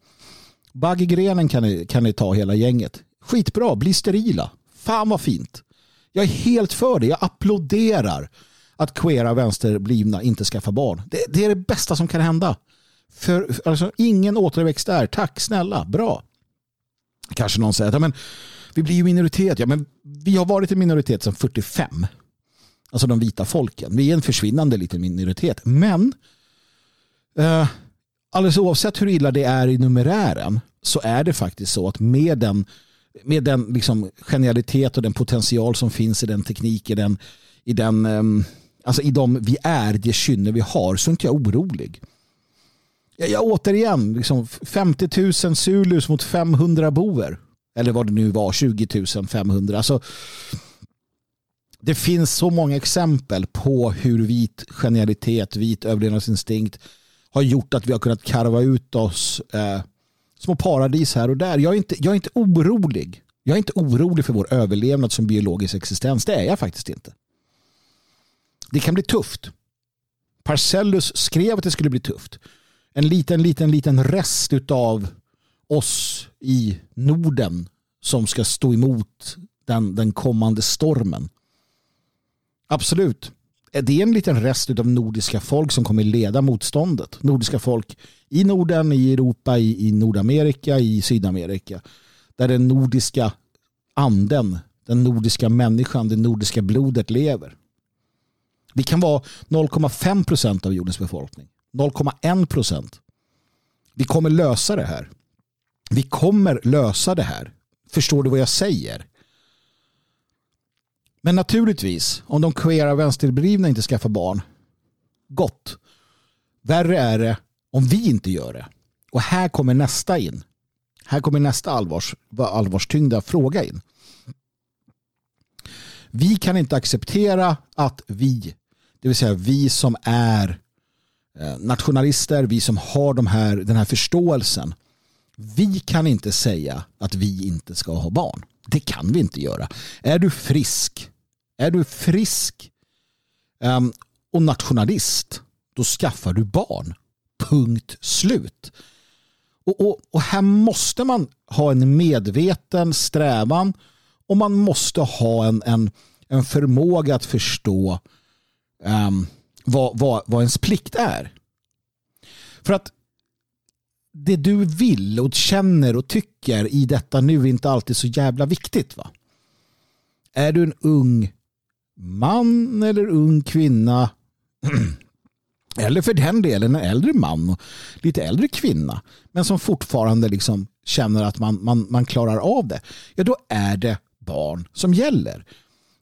Bagge grenen kan ni, kan ni ta hela gänget. Skitbra, bli sterila. Fan vad fint. Jag är helt för det. Jag applåderar att queera vänsterblivna inte skaffar barn. Det, det, är det bästa som kan hända. För alltså, ingen återväxt där. Tack snälla, bra. Kanske någon säger att men, vi blir ju minoritet. Ja, men vi har varit en minoritet sedan 45. Alltså de vita folken. Vi är en försvinnande liten minoritet. Men eh, alldeles oavsett hur illa det är i numerären så är det faktiskt så att med den, med den liksom genialitet och den potential som finns i den teknik, i den, i den eh, alltså i de vi är, det kynne vi har, så är inte jag orolig. Jag, jag återigen, liksom 50 000 Zulus mot 500 boer. Eller vad det nu var, 20 500. Alltså, det finns så många exempel på hur vit genialitet, vit överlevnadsinstinkt har gjort att vi har kunnat karva ut oss eh, små paradis här och där. Jag är, inte, jag är inte orolig. Jag är inte orolig för vår överlevnad som biologisk existens. Det är jag faktiskt inte. Det kan bli tufft. Parcellus skrev att det skulle bli tufft. En liten, liten, liten rest av oss i Norden som ska stå emot den, den kommande stormen. Absolut. Det är en liten rest av nordiska folk som kommer leda motståndet. Nordiska folk i Norden, i Europa, i, i Nordamerika, i Sydamerika. Där den nordiska anden, den nordiska människan, det nordiska blodet lever. Vi kan vara 0,5 procent av jordens befolkning. 0,1 procent. Vi kommer lösa det här. Vi kommer lösa det här. Förstår du vad jag säger? Men naturligtvis, om de queera vänsterdrivna inte skaffar barn, gott. Värre är det om vi inte gör det. Och här kommer nästa in. Här kommer nästa allvars, allvarstyngda fråga in. Vi kan inte acceptera att vi, det vill säga vi som är eh, nationalister, vi som har de här, den här förståelsen. Vi kan inte säga att vi inte ska ha barn. Det kan vi inte göra. Är du frisk, är du frisk um, och nationalist, då skaffar du barn. Punkt slut. Och, och, och här måste man ha en medveten strävan och man måste ha en, en, en förmåga att förstå um, vad, vad, vad ens plikt är. För att det du vill och känner och tycker i detta nu är inte alltid så jävla viktigt. va? Är du en ung man eller ung kvinna <clears throat> eller för den delen en äldre man och lite äldre kvinna men som fortfarande liksom känner att man, man, man klarar av det, ja då är det barn som gäller.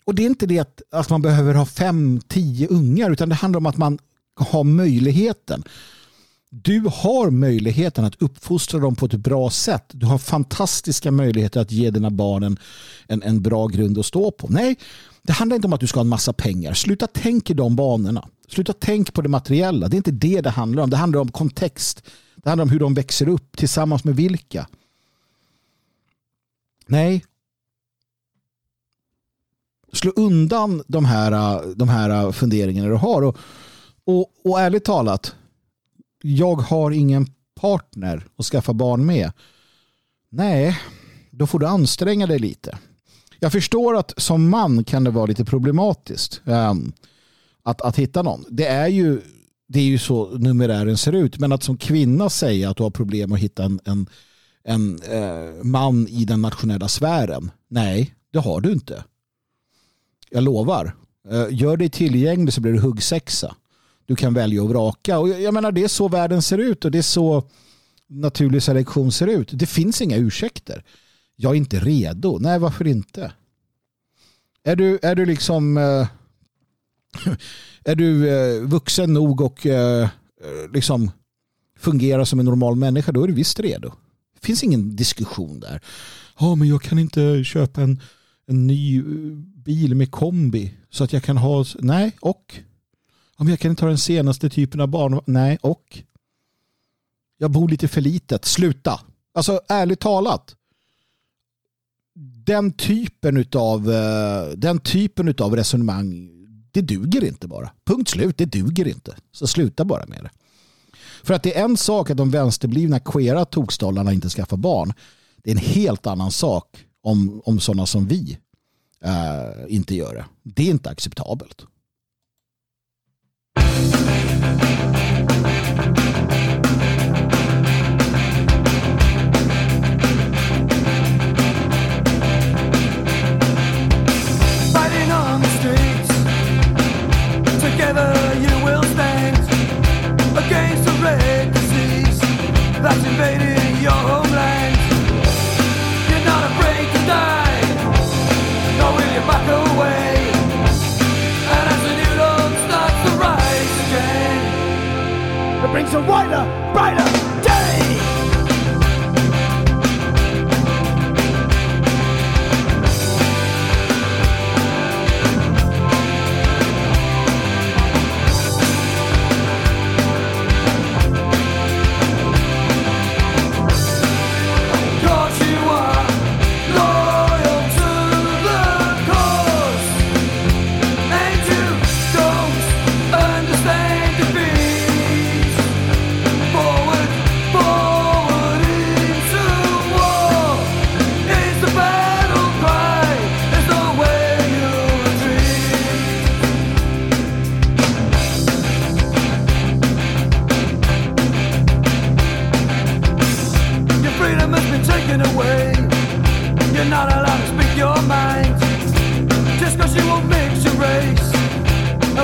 Och det är inte det att, att man behöver ha fem, tio ungar utan det handlar om att man har möjligheten. Du har möjligheten att uppfostra dem på ett bra sätt. Du har fantastiska möjligheter att ge dina barn en, en, en bra grund att stå på. Nej, det handlar inte om att du ska ha en massa pengar. Sluta tänk i de banorna. Sluta tänk på det materiella. Det är inte det det handlar om. Det handlar om kontext. Det handlar om hur de växer upp tillsammans med vilka. Nej, slå undan de här, de här funderingarna du har. Och, och, och ärligt talat, jag har ingen partner att skaffa barn med. Nej, då får du anstränga dig lite. Jag förstår att som man kan det vara lite problematiskt um, att, att hitta någon. Det är ju det är ju så numerären ser ut. Men att som kvinna säga att du har problem att hitta en, en, en uh, man i den nationella sfären. Nej, det har du inte. Jag lovar. Eh, gör dig tillgänglig så blir du huggsexa. Du kan välja och vraka. Och jag menar, det är så världen ser ut och det är så naturlig selektion ser ut. Det finns inga ursäkter. Jag är inte redo. Nej, varför inte? Är du, är du liksom eh, <laughs> är du eh, vuxen nog och liksom fungerar som en normal människa då är du visst redo. Det finns ingen diskussion där. Ja, men jag kan inte köpa en, en ny eh, bil med kombi så att jag kan ha... Nej, och? om jag kan inte ha den senaste typen av barn. Nej, och? Jag bor lite för litet. Sluta. Alltså ärligt talat. Den typen av eh, den typen av resonemang det duger inte bara. Punkt slut, det duger inte. Så sluta bara med det. För att det är en sak att de vänsterblivna queera tokstollarna inte skaffar barn. Det är en helt annan sak om, om sådana som vi eh, inte gör det. Det är inte acceptabelt. that's future wider, brighter.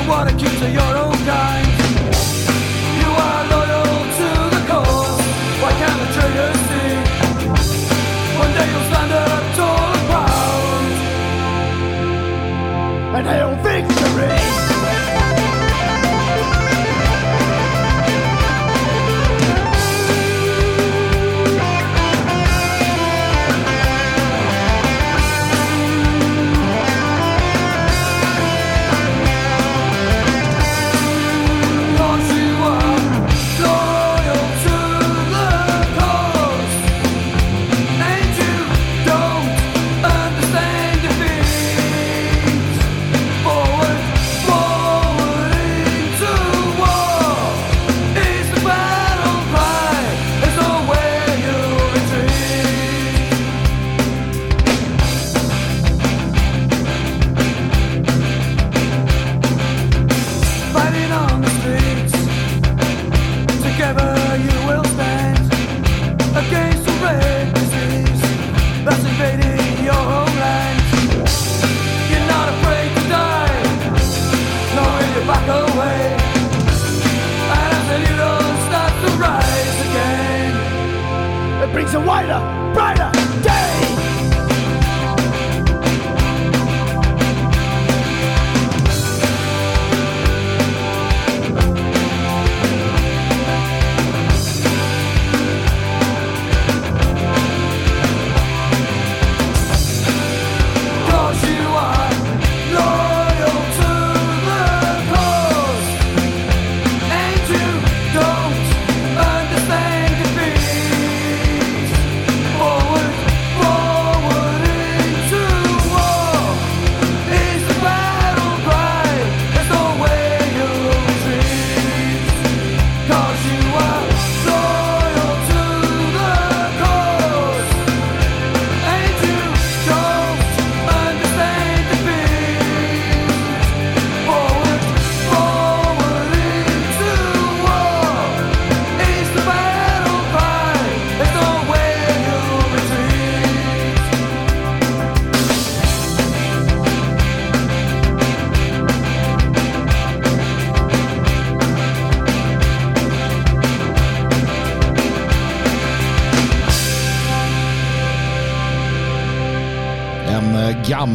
what a kiss of your own kind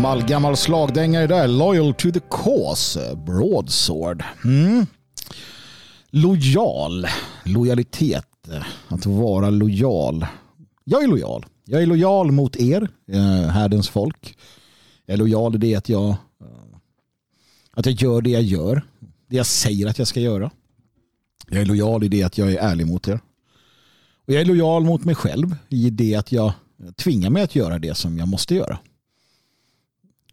Gammal, gammal slagdängare där. Loyal to the cause. Broadsword. Mm. Lojal. Lojalitet. Att vara lojal. Jag är lojal. Jag är lojal mot er, eh, härdens folk. Jag är lojal i det att jag, eh, att jag gör det jag gör. Det jag säger att jag ska göra. Jag är lojal i det att jag är ärlig mot er. Och jag är lojal mot mig själv i det att jag tvingar mig att göra det som jag måste göra.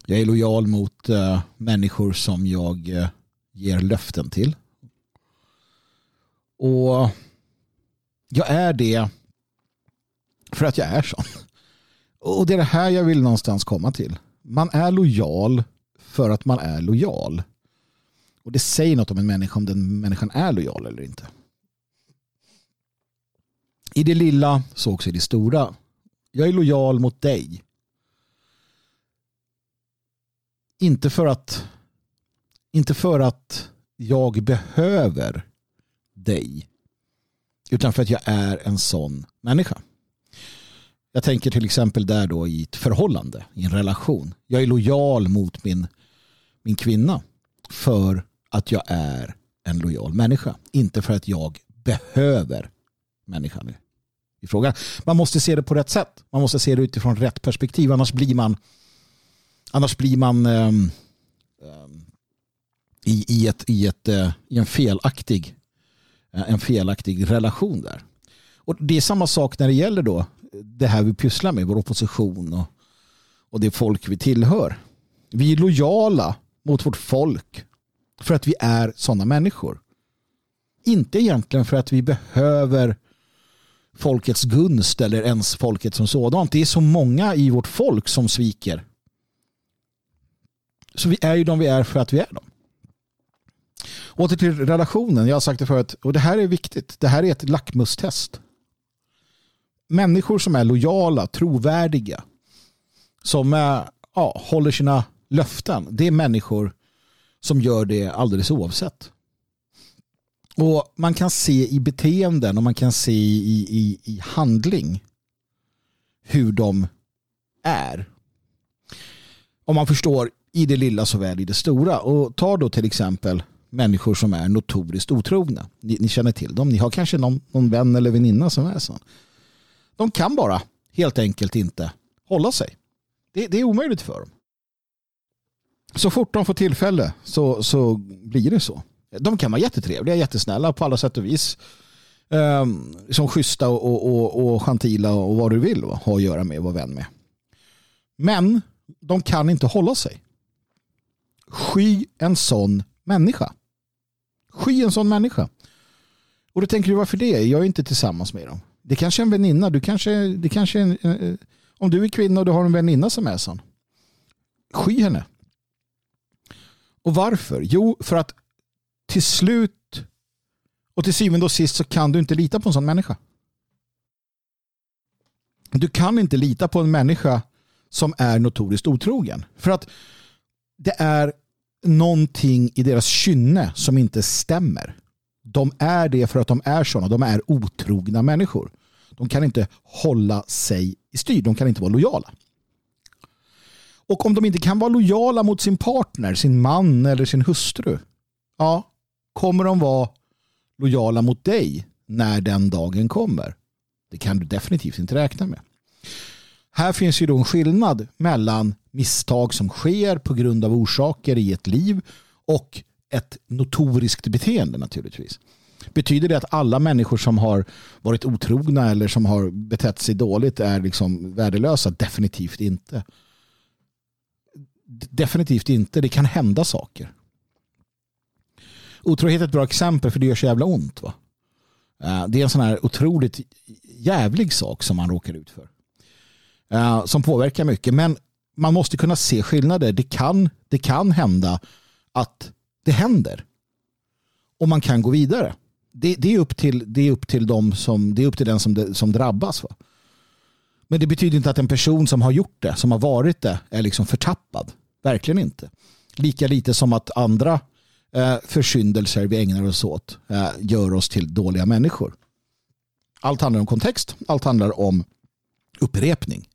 Jag är lojal mot eh, människor som jag eh, ger löften till. Och jag är det för att jag är sån. Och det är det här jag vill någonstans komma till. Man är lojal för att man är lojal. Och det säger något om en människa om den människan är lojal eller inte. I det lilla så också i det stora. Jag är lojal mot dig. Inte för att inte för att jag behöver dig. Utan för att jag är en sån människa. Jag tänker till exempel där då i ett förhållande, i en relation. Jag är lojal mot min, min kvinna för att jag är en lojal människa. Inte för att jag behöver människan i fråga. Man måste se det på rätt sätt. Man måste se det utifrån rätt perspektiv. Annars blir man, annars blir man um, i, i, ett, i, ett, uh, i en, felaktig, uh, en felaktig relation där. Och Det är samma sak när det gäller då det här vi pysslar med, vår opposition och, och det folk vi tillhör. Vi är lojala mot vårt folk för att vi är sådana människor. Inte egentligen för att vi behöver folkets gunst eller ens folket som sådant. Det är så många i vårt folk som sviker. Så vi är ju de vi är för att vi är dem. Åter till relationen. Jag har sagt det förut och det här är viktigt. Det här är ett lackmustest. Människor som är lojala, trovärdiga, som är, ja, håller sina löften. Det är människor som gör det alldeles oavsett. Och Man kan se i beteenden och man kan se i, i, i handling hur de är. Om man förstår i det lilla såväl i det stora. Och ta då till exempel människor som är notoriskt otrogna. Ni, ni känner till dem. Ni har kanske någon, någon vän eller väninna som är sån. De kan bara helt enkelt inte hålla sig. Det, det är omöjligt för dem. Så fort de får tillfälle så, så blir det så. De kan vara jättetrevliga, jättesnälla på alla sätt och vis. Um, som schyssta och, och, och, och gentila och vad du vill va? ha att göra med och vara vän med. Men de kan inte hålla sig. Sky en sån människa. Sky en sån människa. Och då tänker du varför det? Jag är inte tillsammans med dem. Det kanske är en väninna. Du kanske, det kanske en, eh, eh, om du är kvinna och du har en väninna som är sån. Sky henne. Och varför? Jo, för att till slut och till syvende och sist så kan du inte lita på en sån människa. Du kan inte lita på en människa som är notoriskt otrogen. För att det är någonting i deras kynne som inte stämmer. De är det för att de är sådana. De är otrogna människor. De kan inte hålla sig i styr. De kan inte vara lojala. Och om de inte kan vara lojala mot sin partner, sin man eller sin hustru. Ja, kommer de vara lojala mot dig när den dagen kommer? Det kan du definitivt inte räkna med. Här finns ju då en skillnad mellan misstag som sker på grund av orsaker i ett liv och ett notoriskt beteende naturligtvis. Betyder det att alla människor som har varit otrogna eller som har betett sig dåligt är liksom värdelösa? Definitivt inte. Definitivt inte. Det kan hända saker. Otrohet är ett bra exempel för det gör så jävla ont. Va? Eh, det är en sån här otroligt jävlig sak som man råkar ut för. Eh, som påverkar mycket. Men man måste kunna se skillnader. Det kan, det kan hända att det händer. Och man kan gå vidare. Det, det, är, upp till, det är upp till dem som, det är upp till den som, som drabbas. Va? Men det betyder inte att en person som har gjort det, som har varit det, är liksom förtappad. Verkligen inte. Lika lite som att andra eh, försyndelser vi ägnar oss åt eh, gör oss till dåliga människor. Allt handlar om kontext. Allt handlar om upprepning.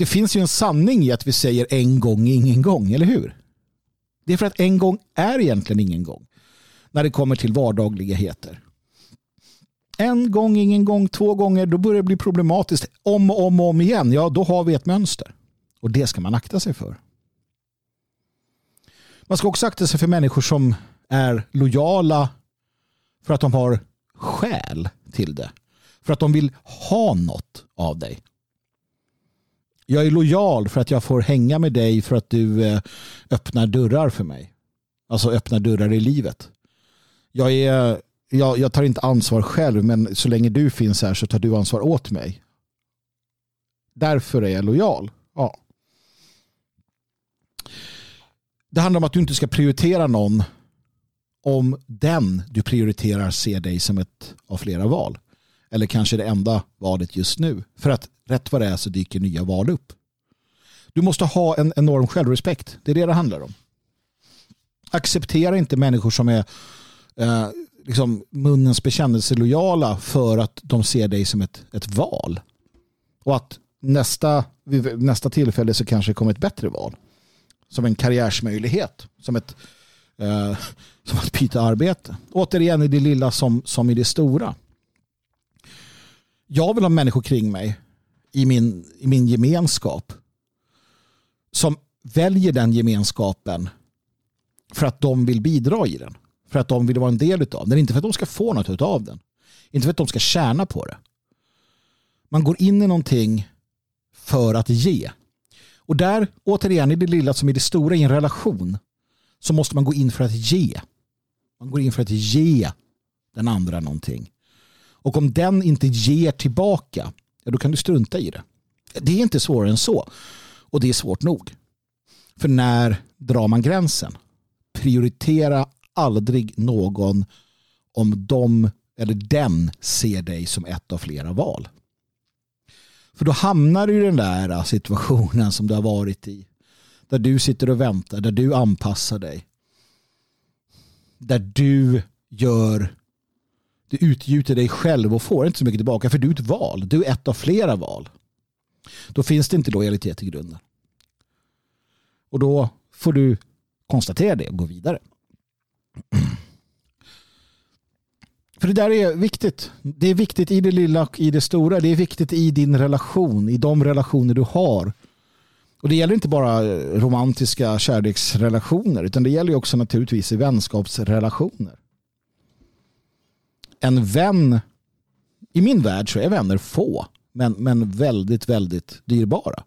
Det finns ju en sanning i att vi säger en gång, ingen gång, eller hur? Det är för att en gång är egentligen ingen gång när det kommer till vardagligheter. En gång, ingen gång, två gånger, då börjar det bli problematiskt. Om och om och om igen, ja då har vi ett mönster. Och det ska man akta sig för. Man ska också akta sig för människor som är lojala för att de har skäl till det. För att de vill ha något av dig. Jag är lojal för att jag får hänga med dig för att du eh, öppnar dörrar för mig. Alltså öppnar dörrar i livet. Jag, är, jag, jag tar inte ansvar själv men så länge du finns här så tar du ansvar åt mig. Därför är jag lojal. Ja. Det handlar om att du inte ska prioritera någon om den du prioriterar ser dig som ett av flera val. Eller kanske det enda valet just nu. För att rätt vad det är så dyker nya val upp. Du måste ha en enorm självrespekt. Det är det det handlar om. Acceptera inte människor som är eh, liksom munnens bekännelselojala för att de ser dig som ett, ett val. Och att nästa, vid nästa tillfälle så kanske det kommer ett bättre val. Som en karriärsmöjlighet. Som ett, eh, <laughs> som att byta arbete. Återigen i det lilla som, som i det stora. Jag vill ha människor kring mig i min, i min gemenskap som väljer den gemenskapen för att de vill bidra i den. För att de vill vara en del av den. Inte för att de ska få något av den. Inte för att de ska tjäna på det. Man går in i någonting för att ge. Och där, återigen, i det lilla som i det stora i en relation så måste man gå in för att ge. Man går in för att ge den andra någonting. Och om den inte ger tillbaka, ja, då kan du strunta i det. Det är inte svårare än så. Och det är svårt nog. För när drar man gränsen? Prioritera aldrig någon om de eller den ser dig som ett av flera val. För då hamnar du i den där äh, situationen som du har varit i. Där du sitter och väntar, där du anpassar dig. Där du gör du utgjuter dig själv och får inte så mycket tillbaka för du är ett val. Du är ett av flera val. Då finns det inte lojalitet i grunden. Och då får du konstatera det och gå vidare. För det där är viktigt. Det är viktigt i det lilla och i det stora. Det är viktigt i din relation, i de relationer du har. Och det gäller inte bara eh, romantiska kärleksrelationer utan det gäller också naturligtvis i vänskapsrelationer. En vän, i min värld så är vänner få men, men väldigt, väldigt dyrbara.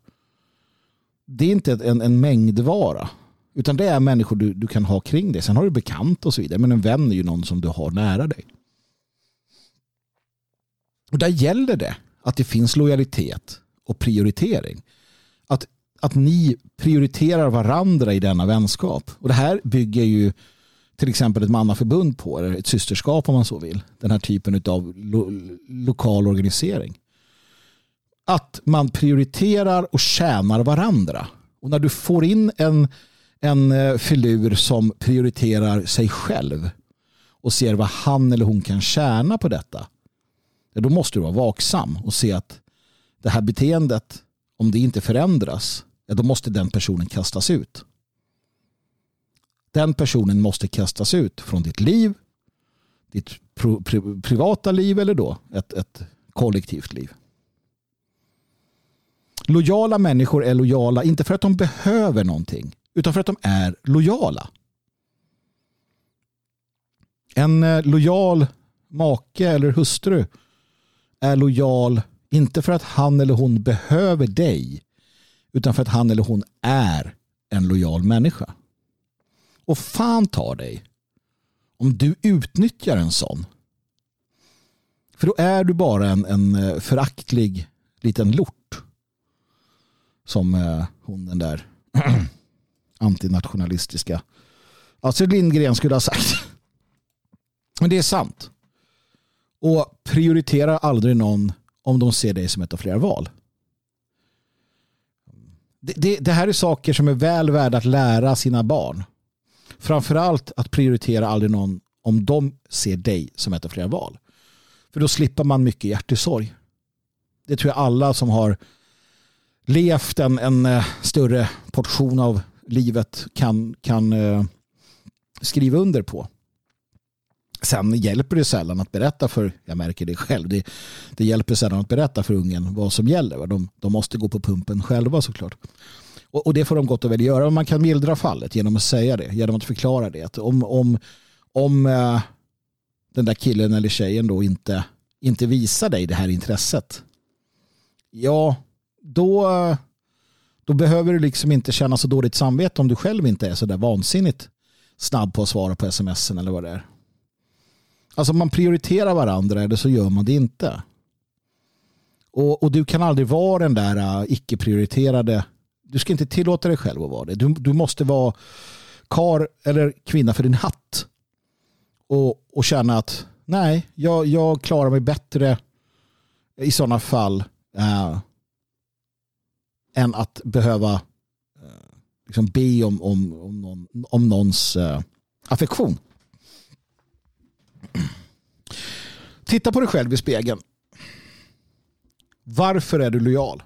Det är inte en, en mängdvara. Utan det är människor du, du kan ha kring dig. Sen har du bekant och så vidare. Men en vän är ju någon som du har nära dig. Och där gäller det att det finns lojalitet och prioritering. Att, att ni prioriterar varandra i denna vänskap. Och det här bygger ju till exempel ett mannaförbund på, eller ett systerskap om man så vill. Den här typen av lo lokal organisering att man prioriterar och tjänar varandra. Och när du får in en, en eh, filur som prioriterar sig själv och ser vad han eller hon kan tjäna på detta. Då måste du vara vaksam och se att det här beteendet, om det inte förändras, då måste den personen kastas ut. Den personen måste kastas ut från ditt liv, ditt privata liv eller då ett, ett kollektivt liv. Lojala människor är lojala inte för att de behöver någonting utan för att de är lojala. En eh, lojal make eller hustru är lojal inte för att han eller hon behöver dig utan för att han eller hon är en lojal människa. Och fan tar dig om du utnyttjar en sån. För då är du bara en, en eh, föraktlig liten lort som eh, hon den där <clears throat> antinationalistiska Astrid Lindgren skulle ha sagt. Men det är sant. Och prioritera aldrig någon om de ser dig som ett av flera val. Det, det, det, här är saker som är väl värda att lära sina barn. Framförallt att prioritera aldrig någon om de ser dig som ett av flera val. För då slipper man mycket hjärtesorg. Det tror jag alla som har levt en, en eh, större portion av livet kan, kan eh, skriva under på. Sen hjälper det sällan att berätta för, jag märker det själv, det, det hjälper sällan att berätta för ungen vad som gäller. De, de måste gå på pumpen själva såklart. Och, och det får de gott och väl göra. Men Man kan mildra fallet genom att säga det, genom att förklara det. Att om om, om uh, den där killen eller tjejen då inte, inte visar dig det här intresset, ja, då, eh, då behöver du liksom inte känna så dåligt samvete om du själv inte är så där vansinnigt snabb på att svara på sms eller vad det är. Alltså man prioriterar varandra eller så gör man det inte. Och, och du kan aldrig vara den där uh, icke-prioriterade. Du ska inte tillåta dig själv att vara det. Du, du måste vara kar eller kvinna för din hatt. Och, och känna att nej, jag, jag klarar mig bättre i sådana fall äh, än att behöva äh, liksom be om, om, om, någon, om någons äh, affektion. Titta på dig själv i spegeln. Varför är du lojal?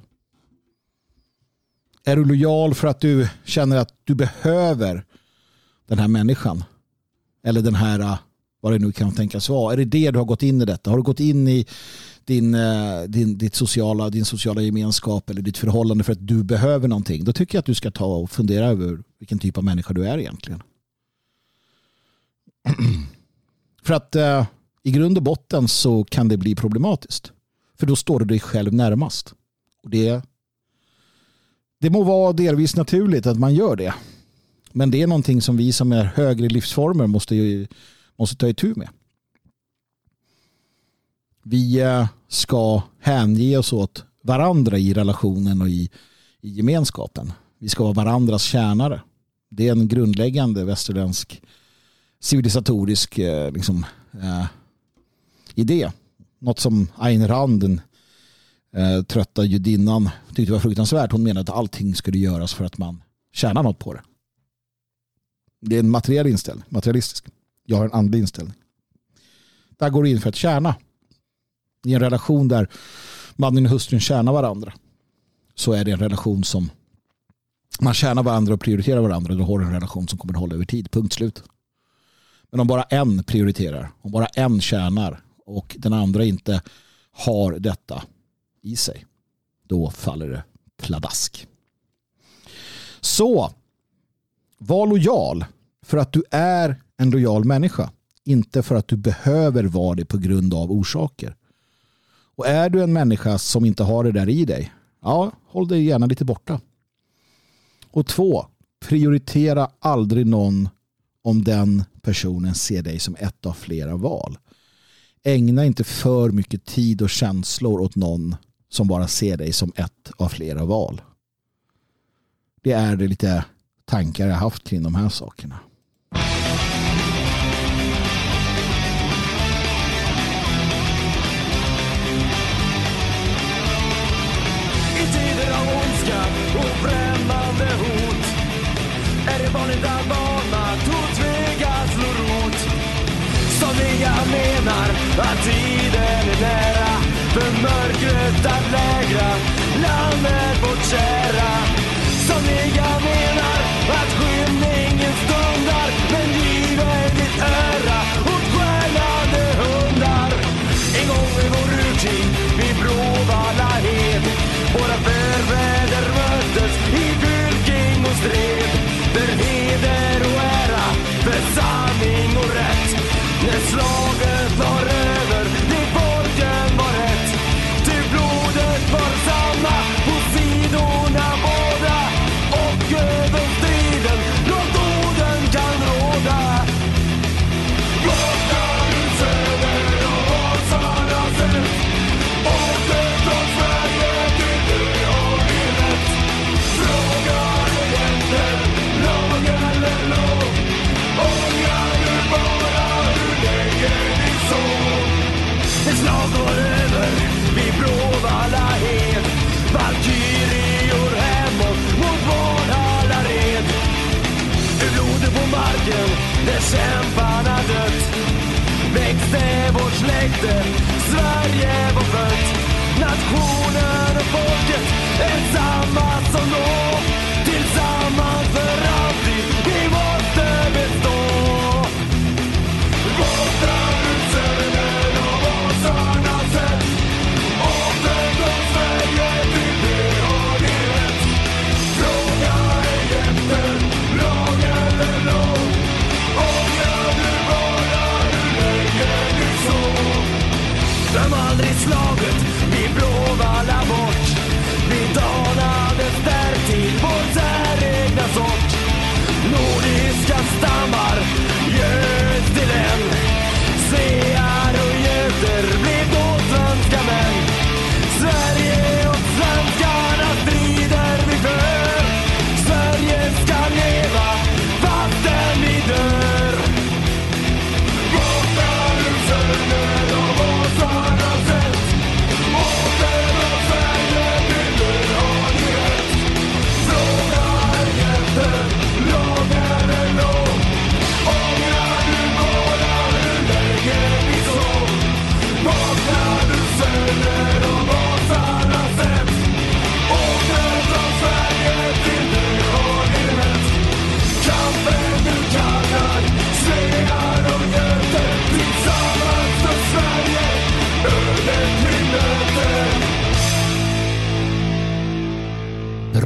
Är du lojal för att du känner att du behöver den här människan? Eller den här, äh, vad det nu kan tänkas vara. Är det det du har gått in i detta? Har du gått in i din, äh, din, ditt sociala, din sociala gemenskap eller ditt förhållande för att du behöver någonting? Då tycker jag att du ska ta och fundera över vilken typ av människa du är egentligen. <clears throat> För att eh, i grund och botten så kan det bli problematiskt. För då står du dig själv närmast. Och det, det må vara delvis naturligt att man gör det. Men det är någonting som vi som är högre livsformer måste, måste ta itu med. Vi eh, ska hänge oss åt varandra i relationen och i, i gemenskapen. Vi ska vara varandras tjänare. Det är en grundläggande västerländsk civilisatorisk eh, liksom, eh, idé. Något som Ayn Rand, den eh, trötta judinnan, tyckte det var fruktansvärt. Hon menade att allting skulle göras för att man tjänar något på det. Det är en materiell inställning, materialistisk. Jag har en andlig inställning. Där går du in för att tjäna. I en relation där mannen och hustrun tjänar varandra så är det en relation som man tjänar varandra och prioriterar varandra. Då har du en relation som kommer att hålla över tid. Punkt slut. Men om bara en prioriterar, om bara en tjänar och den andra inte har detta i sig, då faller det pladask. Så, var lojal för att du är en lojal människa. Inte för att du behöver vara det på grund av orsaker. Och är du en människa som inte har det där i dig, ja, håll dig gärna lite borta. Och två, prioritera aldrig någon om den personen ser dig som ett av flera val. Ägna inte för mycket tid och känslor åt någon som bara ser dig som ett av flera val. Det är det lite tankar jag haft kring de här sakerna. I tider av ondska och främmande hot är det vanligt att barn jag menar att tiden är nära för mörkret att lägra landet vårt kära. Somliga menar att skymningen stundar men giver ditt öra åt stjärnande hundar. En gång i vår urtid vid Bråvalla hed våra förfäder möttes i fylking och stred för heder och ära, för sanning och rätt när slaget kämparna dött. Växte vårt släkte Sverige var fött. Nationen och folket är samma som då.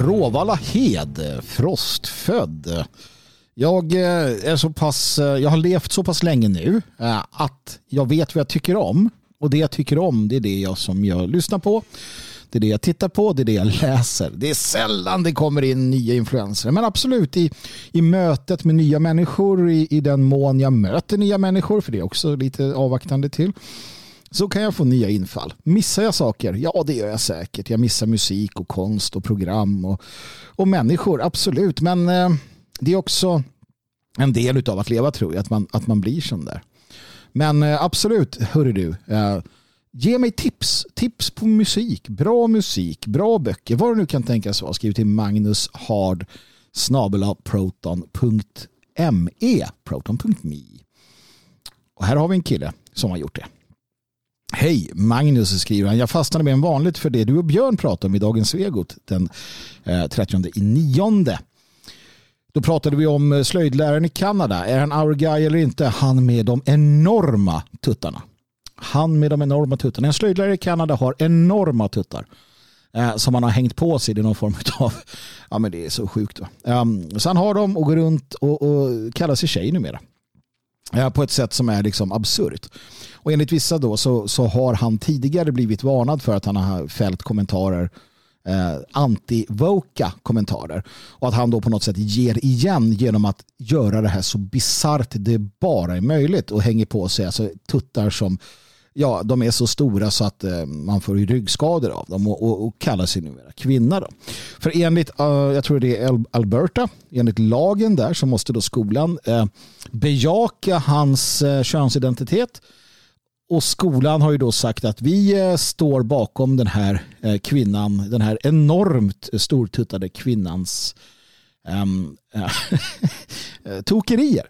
Råvalla Hed, frostfödd. Jag eh, är så pass, eh, jag har levt så pass länge nu eh, att jag vet vad jag tycker om. Och det jag tycker om det är det jag som jag lyssnar på. Det är det jag tittar på, det är det jag läser. Det är sällan det kommer in nya influenser. Men absolut i, i mötet med nya människor, i, i den mån jag möter nya människor, för det är också lite avvaktande till så kan jag få nya infall. Missar jag saker? Ja, det gör jag säkert. Jag missar musik och konst och program och, och människor, absolut. Men eh, det är också en del av att leva tror jag, att man, att man blir sån där. Men eh, absolut, hörru du. Eh, ge mig tips. Tips på musik. Bra musik, bra böcker, vad du nu kan tänkas vara. Skriv till Magnus Hard proton.me proton.me Och här har vi en kille som har gjort det. Hej, Magnus skriver han. Jag fastnade med en vanligt för det du och Björn pratade om i dagens Svegot den eh, 30 i nionde. Då pratade vi om eh, slöjdläraren i Kanada. Är han our guy eller inte? Han med de enorma tuttarna. Han med de enorma tuttarna. En slöjdlärare i Kanada har enorma tuttar. Eh, som han har hängt på sig i någon form av... Ja men det är så sjukt va. Ehm, så han har dem och går runt och, och kallar sig tjej numera. På ett sätt som är liksom absurt. Och enligt vissa då så, så har han tidigare blivit varnad för att han har fällt kommentarer eh, anti-voka kommentarer. Och att han då på något sätt ger igen genom att göra det här så bisarrt det bara är möjligt och hänger på sig alltså, tuttar som ja, de är så stora så att eh, man får ryggskador av dem och, och, och kallar sig numera kvinna. Då. För enligt, uh, jag tror det är Alberta, enligt lagen där så måste då skolan eh, bejaka hans eh, könsidentitet och skolan har ju då sagt att vi eh, står bakom den här eh, kvinnan, den här enormt stortuttade kvinnans um, <laughs> tokerier.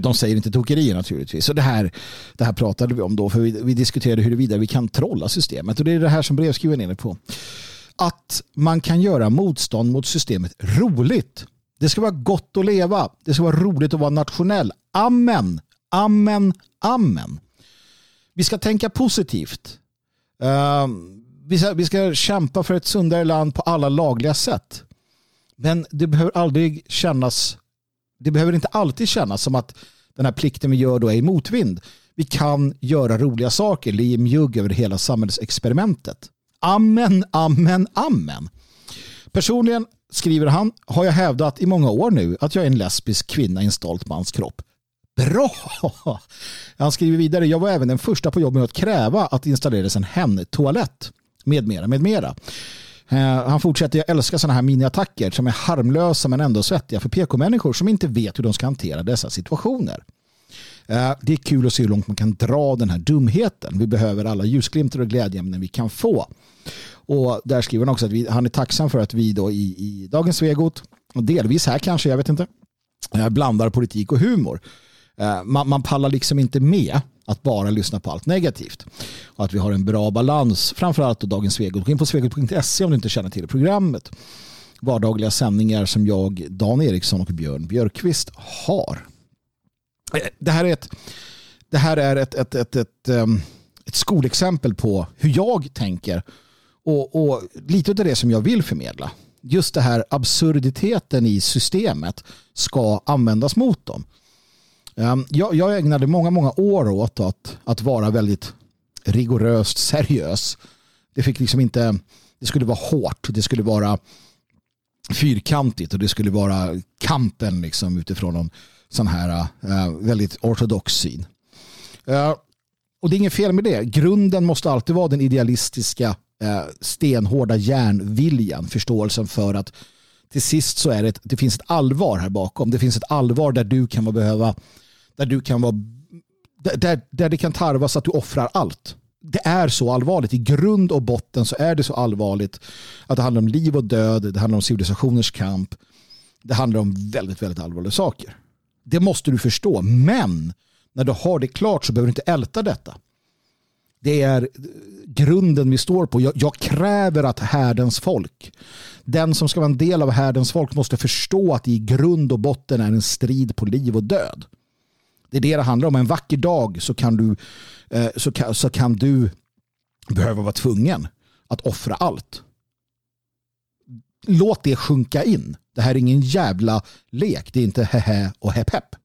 De säger inte tokerier naturligtvis. Så det här, det här pratade vi om då, för vi, vi diskuterade huruvida vi kan trolla systemet. Och det är det här som brevskrivaren är inne på. Att man kan göra motstånd mot systemet roligt. Det ska vara gott att leva. Det ska vara roligt att vara nationell. Amen, amen, amen. Vi ska tänka positivt. Ehm, vi, ska, vi ska kämpa för ett sundare land på alla lagliga sätt. Men det behöver aldrig kännas det behöver inte alltid kännas som att den här plikten vi gör då är i motvind. Vi kan göra roliga saker, li mjugg över hela samhällsexperimentet. Amen, amen, amen. Personligen, skriver han, har jag hävdat i många år nu att jag är en lesbisk kvinna i en stolt mans kropp. Bra! Han skriver vidare, jag var även den första på jobbet med att kräva att det installerades en hemtoalett med mera, med mera. Eh, han fortsätter, jag älskar sådana här miniattacker som är harmlösa men ändå svettiga för PK-människor som inte vet hur de ska hantera dessa situationer. Eh, det är kul att se hur långt man kan dra den här dumheten. Vi behöver alla ljusglimtar och glädjeämnen vi kan få. Och där skriver han också att vi, han är tacksam för att vi då i, i dagens Svegot, och delvis här kanske, jag vet inte, eh, blandar politik och humor. Eh, man, man pallar liksom inte med att bara lyssna på allt negativt. Och att vi har en bra balans, framförallt Dagens Svegot. Gå in på svegot.se om du inte känner till programmet. Vardagliga sändningar som jag, Dan Eriksson och Björn Björkqvist har. Eh, det här är ett, det här är ett, ett, ett, ett, ehm, ett skolexempel på hur jag tänker och, och lite av det som jag vill förmedla. Just det här absurditeten i systemet ska användas mot dem. Ehm, jag, jag ägnade många, många år åt att, att vara väldigt rigoröst seriös. Det fick liksom inte, det skulle vara hårt, det skulle vara fyrkantigt och det skulle vara kampen liksom utifrån någon sån här uh, väldigt ortodox syn. Uh, och det är inget fel med det. Grunden måste alltid vara den idealistiska uh, stenhårda järnviljan, förståelsen för att till sist så är det, det finns ett allvar här bakom. Det finns ett allvar där du kan behöva, där du kan vara, där, där det kan tarvas att du offrar allt. Det är så allvarligt. I grund och botten så är det så allvarligt att det handlar om liv och död, det handlar om civilisationers kamp. Det handlar om väldigt, väldigt allvarliga saker. Det måste du förstå. Men när du har det klart så behöver du inte älta detta. Det är grunden vi står på. Jag, jag, kräver att härdens folk, den som ska vara en del av härdens folk måste förstå att det i grund och botten är en strid på liv och död. Det är det det handlar om. En vacker dag så kan du, eh, så kan, så kan du behöva vara tvungen att offra allt. Låt det sjunka in. Det här är ingen jävla lek. Det är inte hehe och hepp hepp.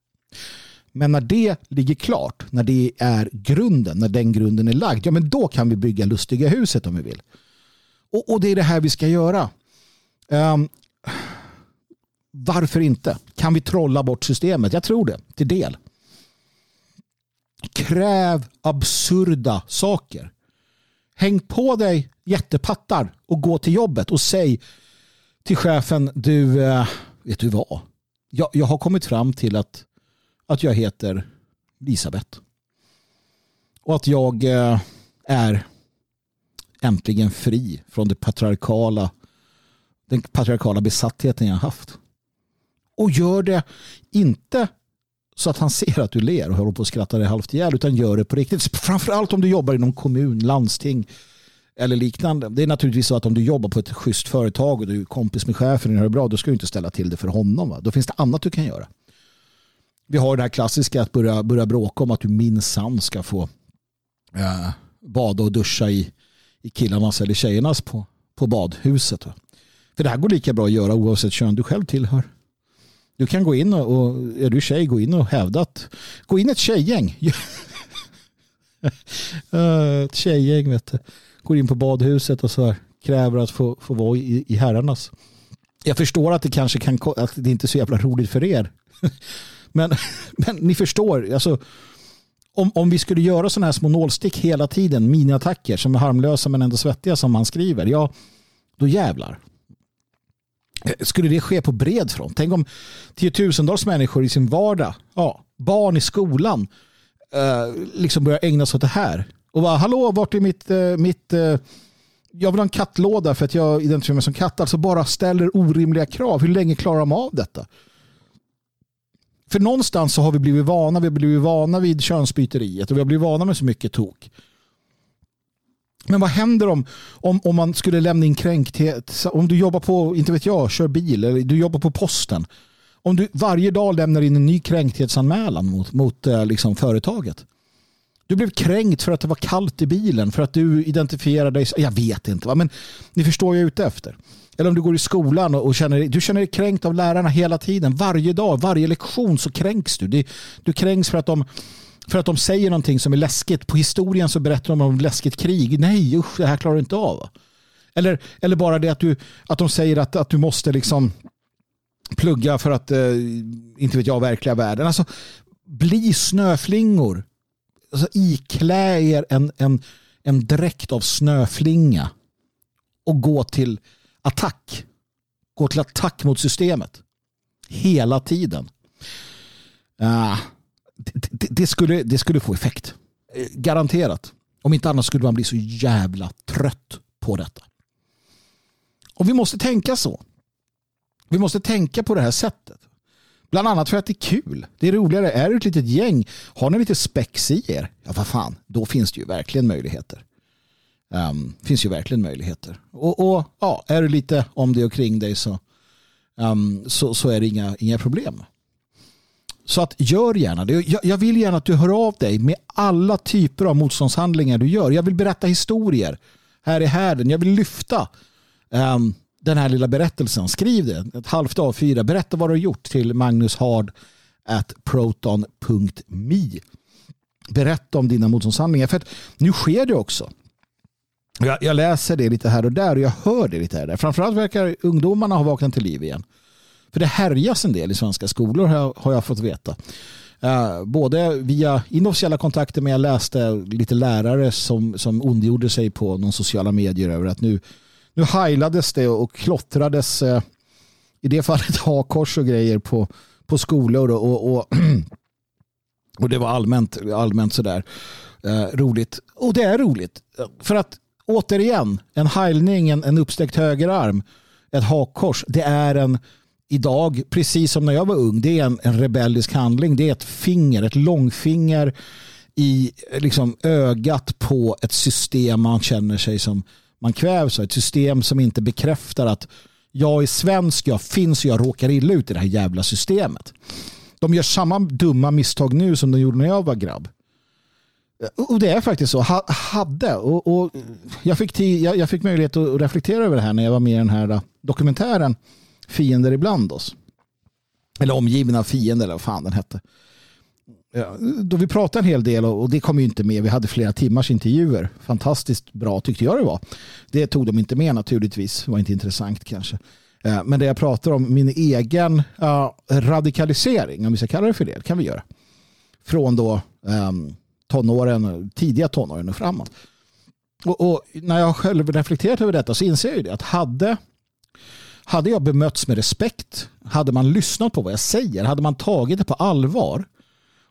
Men när det ligger klart, när det är grunden, när den grunden är lagd, ja men då kan vi bygga lustiga huset om vi vill. Och, och det är det här vi ska göra. Um, varför inte? Kan vi trolla bort systemet? Jag tror det, till del. Kräv absurda saker. Häng på dig jättepattar och gå till jobbet och säg till chefen, du, eh, vet du vad? Jag, jag har kommit fram till att att jag heter Elisabeth. Och att jag eh, är äntligen fri från det patriarkala, den patriarkala besattheten jag haft. Och gör det inte så att han ser att du ler och håller på att skratta dig halvt ihjäl utan gör det på riktigt. Framförallt om du jobbar inom kommun, landsting eller liknande. Det är naturligtvis så att om du jobbar på ett schysst företag och du är kompis med chefen och gör det bra, då ska du inte ställa till det för honom. Va? Då finns det annat du kan göra. Vi har det här klassiska att börja, börja bråka om att du minsann ska få eh, bada och duscha i, i killarnas eller tjejernas på, på badhuset. För det här går lika bra att göra oavsett kön du själv tillhör. Du kan gå in och, och är du tjej, gå in och hävda att gå in ett tjejgäng. <laughs> Eh, ett tjejgäng vet du. Går in på badhuset och så här, kräver att få, få vara i, i herrarnas. Jag förstår att det kanske kan, att det inte är så jävla roligt för er. <laughs> Men, <laughs> men ni förstår, alltså, om, om vi skulle göra sådana här små nålstick hela tiden, miniattacker som är harmlösa men ändå svettiga som man skriver, ja, då jävlar. Eh, skulle det ske på bred front? Tänk om tiotusentals människor i sin vardag, ja, barn i skolan, eh, liksom börjar ägna sig åt det här. Och bara, hallå, vart är mitt, eh, mitt eh, jag vill ha en kattlåda för att jag identifierar mig som katt. Alltså bara ställer orimliga krav. Hur länge klarar de av detta? För någonstans så har vi blivit vana, vi har blivit vana vid könsbyteriet och vi har blivit vana med så mycket tok. Men vad händer om, om, om man skulle lämna in kränkthet? Om du jobbar på, inte vet jag, kör bil eller du jobbar på posten. Om du varje dag lämnar in en ny kränkthetsanmälan mot, mot eh, liksom, företaget. Du blev kränkt för att det var kallt i bilen, för att du identifierade dig. Jag vet inte, va? men ni förstår vad jag är ute efter. Eller om du går i skolan och känner, du känner dig kränkt av lärarna hela tiden. Varje dag, varje lektion så kränks du. Du kränks för att de, för att de säger någonting som är läskigt. På historien så berättar de om läskigt krig. Nej, usch, det här klarar du inte av. Eller, eller bara det att, du, att de säger att, att du måste liksom plugga för att, eh, inte vet jag, verkliga världen. Alltså, bli snöflingor. Alltså, iklä er en, en, en dräkt av snöflinga och gå till attack. Gå till attack mot systemet. Hela tiden. Uh, det, det, skulle, det skulle få effekt. Eh, garanterat. Om inte annat skulle man bli så jävla trött på detta. Och vi måste tänka så. Vi måste tänka på det här sättet. Bland annat för att det är kul. Det är roligare. Är du ett litet gäng, har ni lite spex i er, ja vad fan, då finns det ju verkligen möjligheter. Um, finns ju verkligen möjligheter. Och, och ja, är du lite om det och kring dig så, um, så, så är det inga, inga problem. Så att gör gärna det. Jag, jag vill gärna att du hör av dig med alla typer av motståndshandlingar du gör. Jag vill berätta historier här i härden. Jag vill lyfta um, den här lilla berättelsen. Skriv det, ett halvt A4. Berätta vad du har gjort till magnushard.proton.me. at proton.me. Berätta om dina motståndshandlingar. För att nu sker det också. Jag, jag, läser det lite här och där och jag hör det lite här och där. Framförallt verkar ungdomarna ha vaknat till liv igen. För det härjas en del i svenska skolor har jag fått veta. Eh, både via inofficiella kontakter men jag läste lite lärare som, som ondgjorde sig på någon sociala medier över att nu, nu heilades det och klottrades eh, i det fallet <laughs> hakors och grejer på, på skolor och, och, och, <clears throat> och det var allmänt, allmänt sådär eh, roligt. Och det är roligt. För att återigen, en heilning, en, en uppsträckt högerarm, ett hakkors, det är en idag, precis som när jag var ung, det är en, en rebellisk handling. Det är ett finger, ett långfinger i liksom, ögat på ett system man känner sig som man kvävs av. Ett system som inte bekräftar att jag är svensk, jag finns och jag råkar illa ut i det här jävla systemet. De gör samma dumma misstag nu som de gjorde när jag var grabb. Och det är faktiskt så. hade. Och, och jag, fick tid, jag, jag, fick möjlighet att reflektera över det här när jag var med i den här äh, dokumentären Fiender ibland oss. Eller omgivna av fiender eller vad fan den hette. Ja, då vi pratade en hel del och det kom ju inte med. Vi hade flera timmars intervjuer. Fantastiskt bra tyckte jag det var. Det tog de inte med naturligtvis. Det var inte intressant kanske. Eh, men det jag pratar om, min egen uh, radikalisering, om vi ska kalla det för det, kan vi göra. Från då um, tonåren, tidiga tonåren och framåt. Och, och, när jag själv reflekterat över detta så inser jag det att hade, hade jag bemötts med respekt, hade man lyssnat på vad jag säger, hade man tagit det på allvar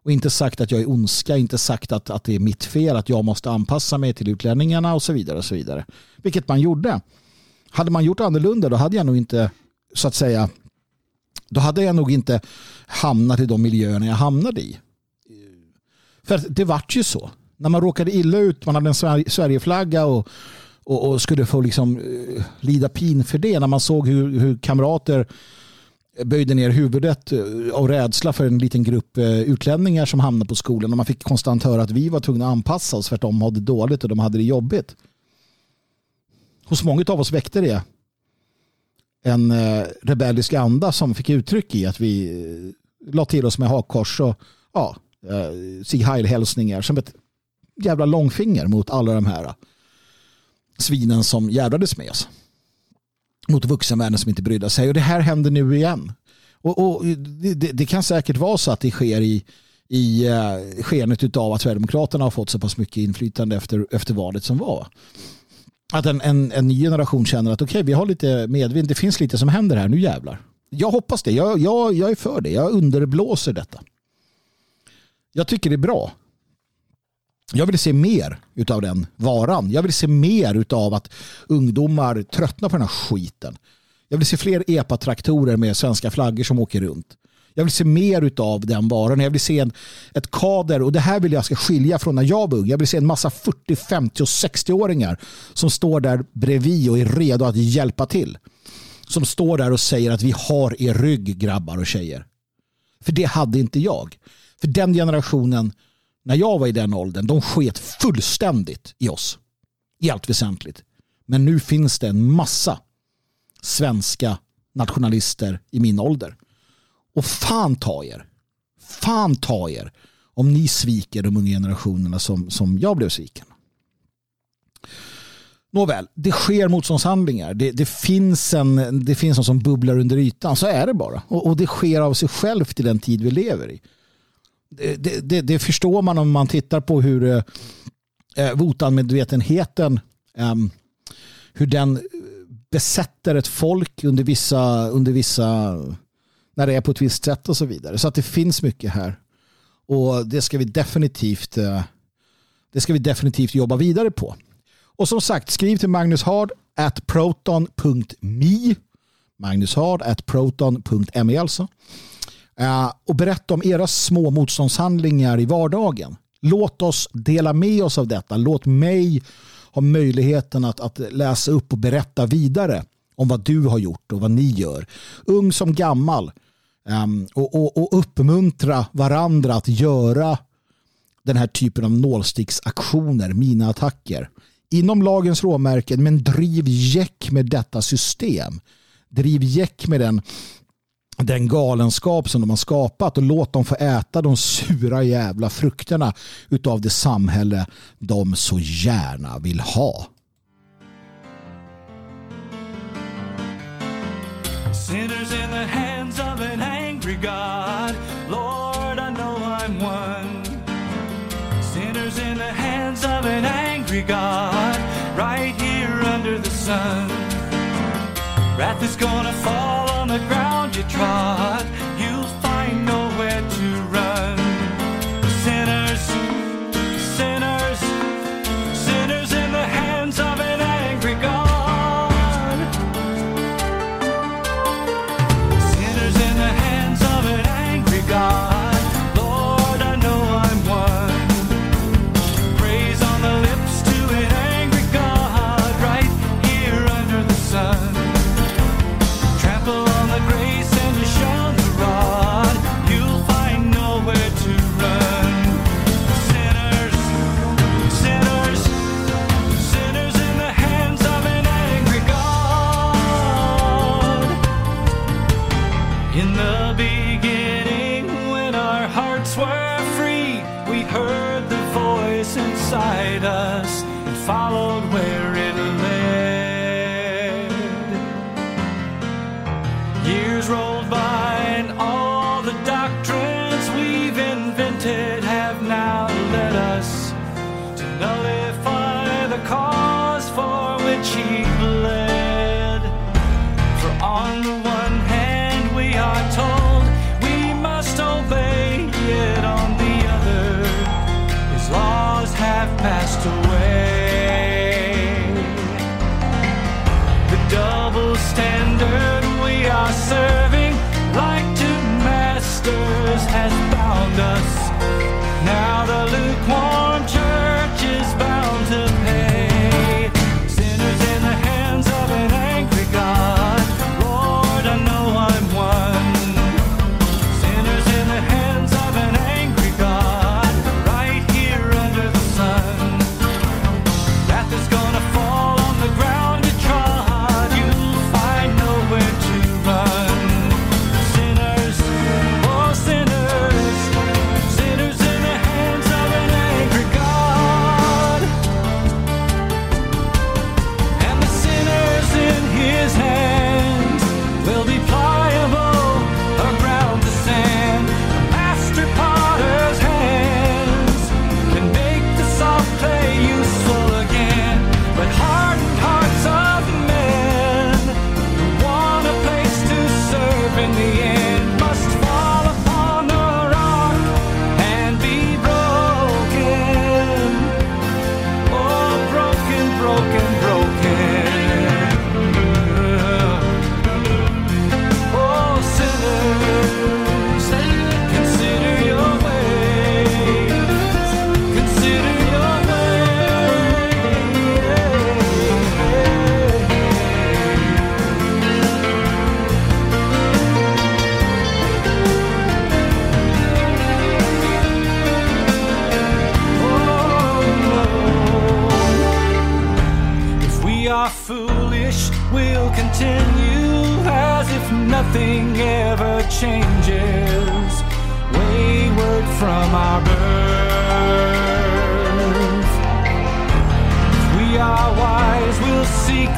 och inte sagt att jag är ondska, inte sagt att, att det är mitt fel, att jag måste anpassa mig till utlänningarna och så vidare. och så vidare. Vilket man gjorde. Hade man gjort annorlunda då hade jag nog inte så att säga då hade jag nog inte hamnat i de miljöerna jag hamnade i. För det vart ju så. När man råkade illa ut, man hade en Sverigeflagga och, och, och skulle få liksom, uh, lida pin för det. När man såg hur, hur kamrater böjde ner huvudet eh, av rädsla för en liten grupp eh, utlänningar som hamnade på skolan. Och man fick konstant höra att vi var tvungna att anpassa oss för att de hade dåligt och de hade det jobbigt. Hos många av oss väckte det en rebellisk anda som fick uttryck i att vi la till oss med hakkors och ja, Sig Heil-hälsningar som ett jävla långfinger mot alla de här svinen som jävlades med oss. Mot vuxenvärlden som inte brydde sig. Och det här händer nu igen. Och, och det, det, kan säkert vara så att det sker i, i uh, skenet av att Sverigedemokraterna har fått så pass mycket inflytande efter, efter valet som var. Att en, en, en ny generation känner att okej, okay, vi har lite medvind, det finns lite som händer här, nu jävlar. Jag hoppas det, jag, jag, jag är för det, jag underblåser detta. Jag tycker det är bra. Jag vill se mer av den varan. Jag vill se mer av att ungdomar tröttnar på den här skiten. Jag vill se fler EPA-traktorer med svenska flaggor som åker runt. Jag vill se mer av den varan. Jag vill se en, ett kader och det här vill jag ska skilja från när jag var ung. Jag vill se en massa 40, 50 och 60-åringar som står där bredvid och är redo att hjälpa till. Som står där och säger att vi har er rygg grabbar och tjejer. För det hade inte jag. För den generationen, när jag var i den åldern, de sket fullständigt i oss. I allt väsentligt. Men nu finns det en massa svenska nationalister i min ålder. Och fan ta er. Fan ta er om ni sviker de unga generationerna som, som jag blev sviken. Nåväl, det sker motståndshandlingar. Det, det, finns en, det finns något som bubblar under ytan. Så är det bara. Och, och det sker av sig självt i den tid vi lever i det, det, det, förstår man om man tittar på hur eh, votanmedvetenheten eh, ehm, hur den eh, besätter ett folk under vissa, under vissa när det är på ett visst sätt och så vidare. Så att det finns mycket här. Och det ska vi definitivt eh, det ska vi definitivt jobba vidare på. Och som sagt, skriv till Magnus Hard at proton.me Magnus Hard at proton.me alltså. Eh, och berätta om era små motståndshandlingar i vardagen. Låt oss dela med oss av detta. Låt mig ha möjligheten att, att läsa upp och berätta vidare om vad du har gjort och vad ni gör. Ung som gammal. Ehm, och, och, och uppmuntra varandra att göra den här typen av nålsticksaktioner, mina attacker inom lagens råmärken men driv jäck med detta system. Driv jäck med den, den galenskap som de har skapat och låt dem få äta de sura jävla frukterna utav det samhälle de så gärna vill ha. Sinners in the hands of an angry God. Lord I know I'm one. Sinners in the hands of an angry God. Right here under the sun. Wrath is gonna fall.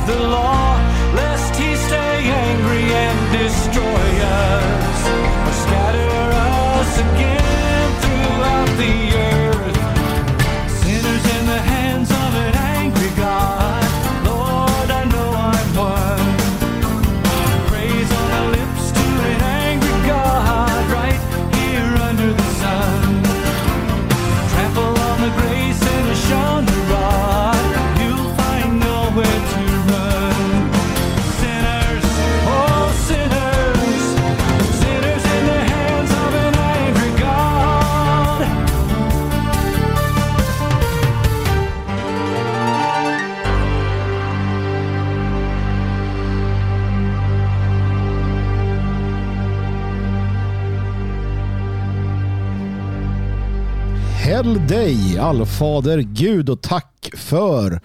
the law. Till dig, allfader Gud och tack för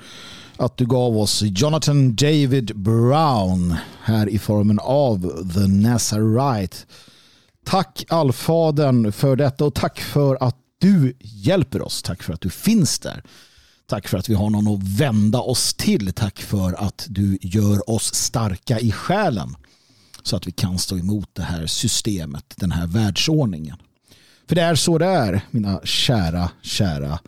att du gav oss Jonathan David Brown här i formen av The Nazarite. Tack allfadern för detta och tack för att du hjälper oss. Tack för att du finns där. Tack för att vi har någon att vända oss till. Tack för att du gör oss starka i själen så att vi kan stå emot det här systemet, den här världsordningen. För det är så det är, mina kära, kära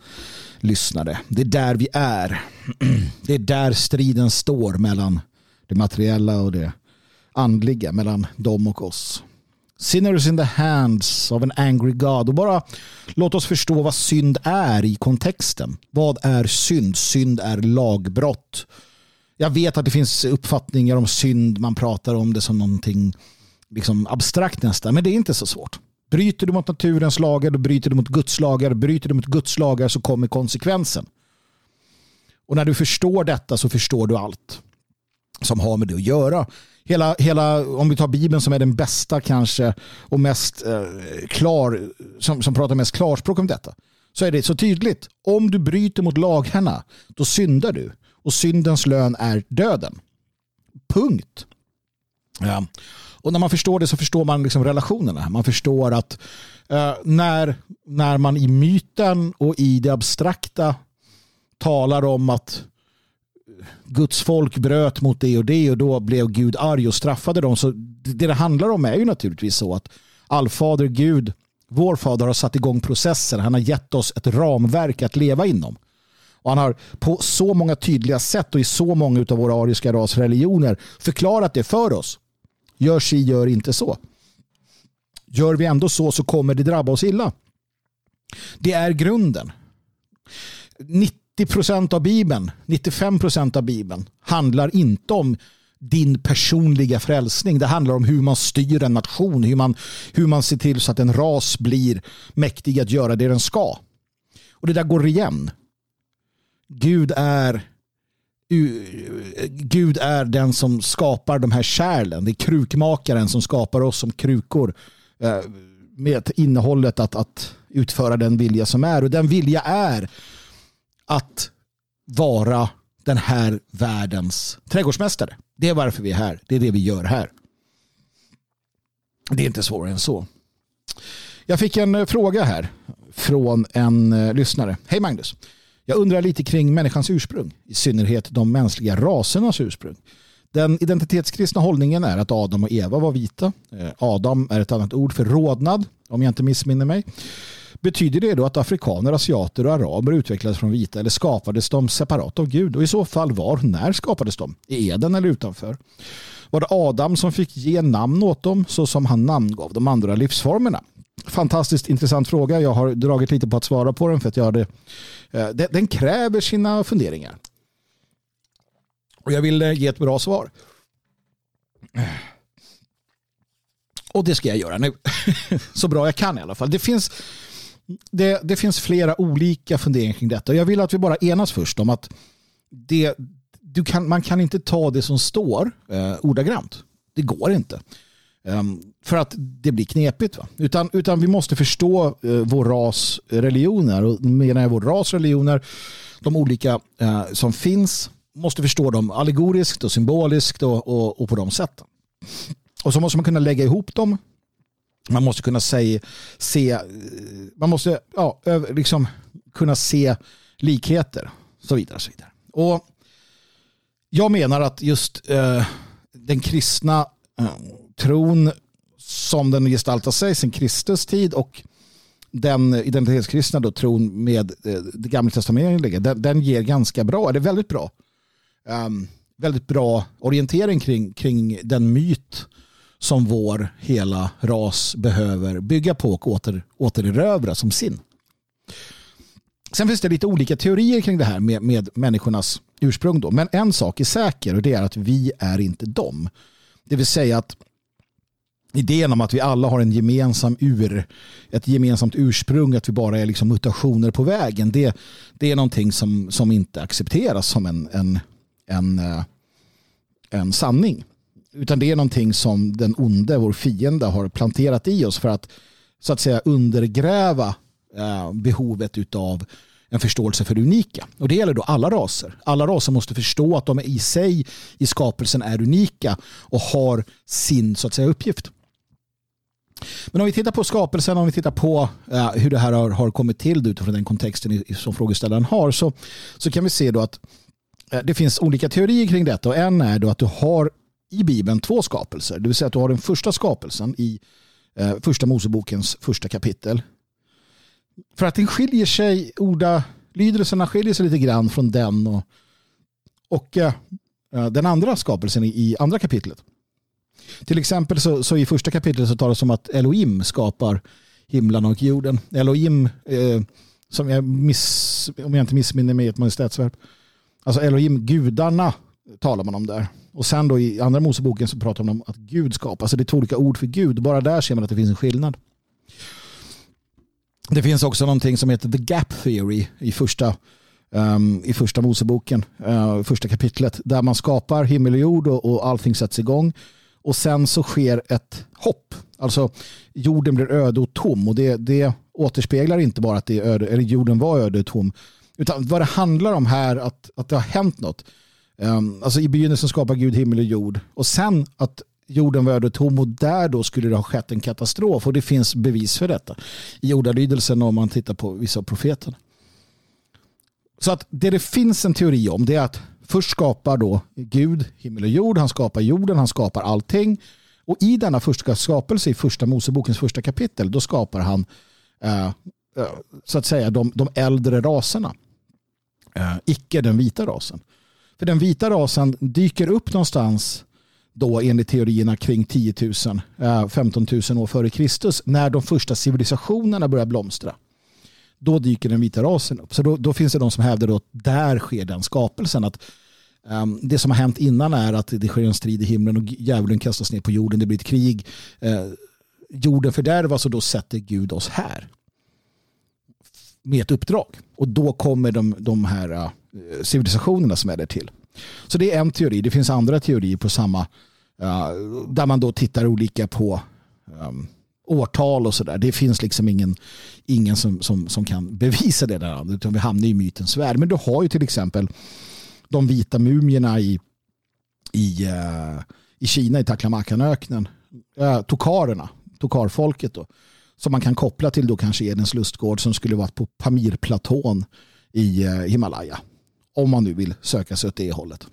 lyssnare. Det är där vi är. <clears throat> Det är där striden står mellan det materiella och det andliga, mellan dem och oss. Sinners in the hands of an angry God. Och bara låt oss förstå vad synd är i kontexten. Vad är synd? Synd är lagbrott. Jag vet att det finns uppfattningar om synd. Man pratar om det som någonting liksom abstrakt nästan. Men det är inte så svårt. Bryter du mot naturens lagar, då bryter du mot Guds lagar. Bryter du mot Guds lagar så kommer konsekvensen. Och när du förstår detta så förstår du allt som har med det att göra. Hela, hela, om vi tar Bibeln som är den bästa kanske och mest eh, klar, som, som pratar mest klarspråk om detta, så är det så tydligt. Om du bryter mot lagarna, då syndar du. Och syndens lön är döden. Punkt. Ja. Och när man förstår det så förstår man liksom relationerna. Man förstår att eh, när, när man i myten och i det abstrakta talar om att Guds folk bröt mot det och det och då blev Gud arg och straffade dem. Så det det handlar om är ju naturligtvis så att allfader Gud, vår fader har satt igång processer. Han har gett oss ett ramverk att leva inom. Och han har på så många tydliga sätt och i så många av våra ariska rasreligioner förklarat det för oss. Gör si, gör inte så. Gör vi ändå så så kommer det drabba oss illa. Det är grunden. 90 procent av Bibeln, 95 procent av Bibeln handlar inte om din personliga frälsning. Det handlar om hur man styr en nation, hur man, hur man ser till så att en ras blir mäktig att göra det den ska. Och det där går igen. Gud är Gud är den som skapar de här kärlen. Det är krukmakaren som skapar oss som krukor eh, med innehållet att, att utföra den vilja som är. Och den vilja är att vara den här världens trädgårdsmästare. Det är varför vi är här. Det är det vi gör här. Det är inte svårare än så. Jag fick en eh, fråga här från en eh, lyssnare. Hej Magnus. Jag undrar lite kring människans ursprung, i synnerhet de mänskliga rasernas ursprung. Den identitetskristna hållningen är att Adam och Eva var vita. Eh, Adam är ett annat ord för rodnad, om jag inte missminner mig. Betyder det då att afrikaner, asiater och araber utvecklades från vita eller skapades de separat av Gud? Och i så fall var, och när skapades de? I Eden eller utanför? Var det Adam som fick ge namn åt dem så som han namngav de andra livsformerna? Fantastiskt intressant fråga. Jag har dragit lite på att svara på den för att jag det, Eh, den, den kräver sina funderingar. Och jag vill eh, ge ett bra svar. Eh. Och det ska jag göra nu. <laughs> Så bra jag kan i alla fall. Det finns, det, det finns flera olika funderingar kring detta. Jag vill att vi bara enas först om att det, du kan, man kan inte ta det som står eh, ordagrant. Det går inte. Ehm, för att det blir knepigt. Va? Utan, utan vi måste förstå eh, vår ras eh, religioner. Och menar jag vår ras religioner, de olika eh, som finns, måste förstå dem allegoriskt och symboliskt och, och, och, på de sätten. Och så måste man kunna lägga ihop dem. Man måste kunna se, se man måste ja, liksom kunna se likheter. Så vidare. Så vidare. Och jag menar att just eh, den kristna tron som den gestaltar sig sen Kristus tid och den identitetskristna då, tron med eh, det gamla testamentet, den, den ger ganska bra, det är väldigt bra. Um, väldigt bra orientering kring, kring den myt som vår hela ras behöver bygga på och åter, återerövra som sin. Sen finns det lite olika teorier kring det här med, med människornas ursprung. Då. Men en sak är säker och det är att vi är inte dem. Det vill säga att idén om att vi alla har en gemensam ur, ett gemensamt ursprung, att vi bara är liksom mutationer på vägen, det, det är någonting som, som inte accepteras som en, en, en, eh, en sanning. Utan det är någonting som den onde, vår fiende, har planterat i oss för att så att säga undergräva eh, behovet utav en förståelse för det unika. Och det gäller då alla raser. Alla raser måste förstå att de i sig i skapelsen är unika och har sin så att säga uppgift. Men om vi tittar på skapelsen, om vi tittar på eh, hur det här har, har kommit till utifrån den kontexten som frågeställaren har så, så kan vi se då att eh, det finns olika teorier kring detta och en är då att du har i Bibeln två skapelser. Det vill säga att du har den första skapelsen i eh, första Mosebokens första kapitel. För att den skiljer sig, ordalydelserna skiljer sig lite grann från den och, och eh, eh, den andra skapelsen i, i andra kapitlet. Till exempel så, så i första kapitlet så talas det om att Elohim skapar himlen och jorden. Elohim, eh, som jag miss, om jag inte missminner mig ett majestätsverb. Alltså Elohim, gudarna talar man om där. Och sen då i andra Moseboken så pratar man om att Gud skapar. Så det är två olika ord för Gud. Bara där ser man att det finns en skillnad. Det finns också någonting som heter the gap theory i första, um, i första Moseboken, uh, första kapitlet. Där man skapar himmel och jord och, och allting sätts igång och sen så sker ett hopp. Alltså jorden blir öde och tom och det, det återspeglar inte bara att det är öde, eller jorden var öde och tom. Utan vad det handlar om här att, att det har hänt något. Um, alltså i begynnelsen skapar Gud himmel och jord och sen att jorden var öde och tom och där då skulle det ha skett en katastrof och det finns bevis för detta i ordalydelsen om man tittar på vissa av profeterna. Så att det det finns en teori om det är att Först skapar då Gud himmel och jord, han skapar jorden, han skapar allting. Och i denna första skapelse, i första Mosebokens första kapitel, då skapar han eh, eh så att säga de, de äldre raserna. Eh, icke den vita rasen. För den vita rasen dyker upp någonstans då enligt teorierna kring 10 000, eh, 15 000 år före Kristus när de första civilisationerna börjar blomstra då dyker den vita rasen upp. Så då, då finns det de som hävdar att där sker den skapelsen. Att um, det som har hänt innan är att det sker en strid i himlen och djävulen kastas ner på jorden. Det blir ett krig. Uh, jorden fördärvas och då sätter Gud oss här. Med ett uppdrag. Och då kommer de, de här uh, civilisationerna som är där till. Så det är en teori. Det finns andra teorier på samma uh, där man då tittar olika på um, årtal och sådär. Det finns liksom ingen, ingen som, som, som kan bevisa det där. Utan vi hamnar i mytens värld. Men du har ju till exempel de vita mumierna i, i, uh, i Kina, i Taklamakanöknen. Uh, tokarerna, tokarfolket då. Som man kan koppla till då kanske Edens lustgård som skulle varit på Pamirplatån i uh, Himalaya. Om man nu vill söka sig åt det hållet.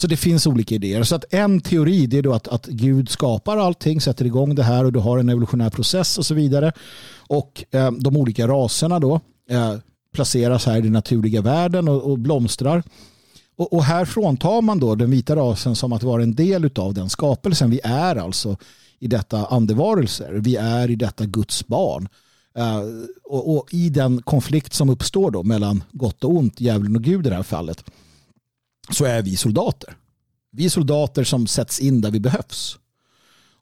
Så det finns olika idéer. Så att en teori är då att, att Gud skapar allting, sätter igång det här och du har en evolutionär process och så vidare. Och eh, de olika raserna då eh, placeras här i den naturliga världen och, och blomstrar. Och, och, här fråntar man då den vita rasen som att vara en del av den skapelsen. Vi är alltså i detta andevarelser. Vi är i detta Guds barn. Eh, och, och, i den konflikt som uppstår då mellan gott och ont, djävulen och Gud i det här fallet, så är vi soldater. Vi är soldater som sätts in där vi behövs.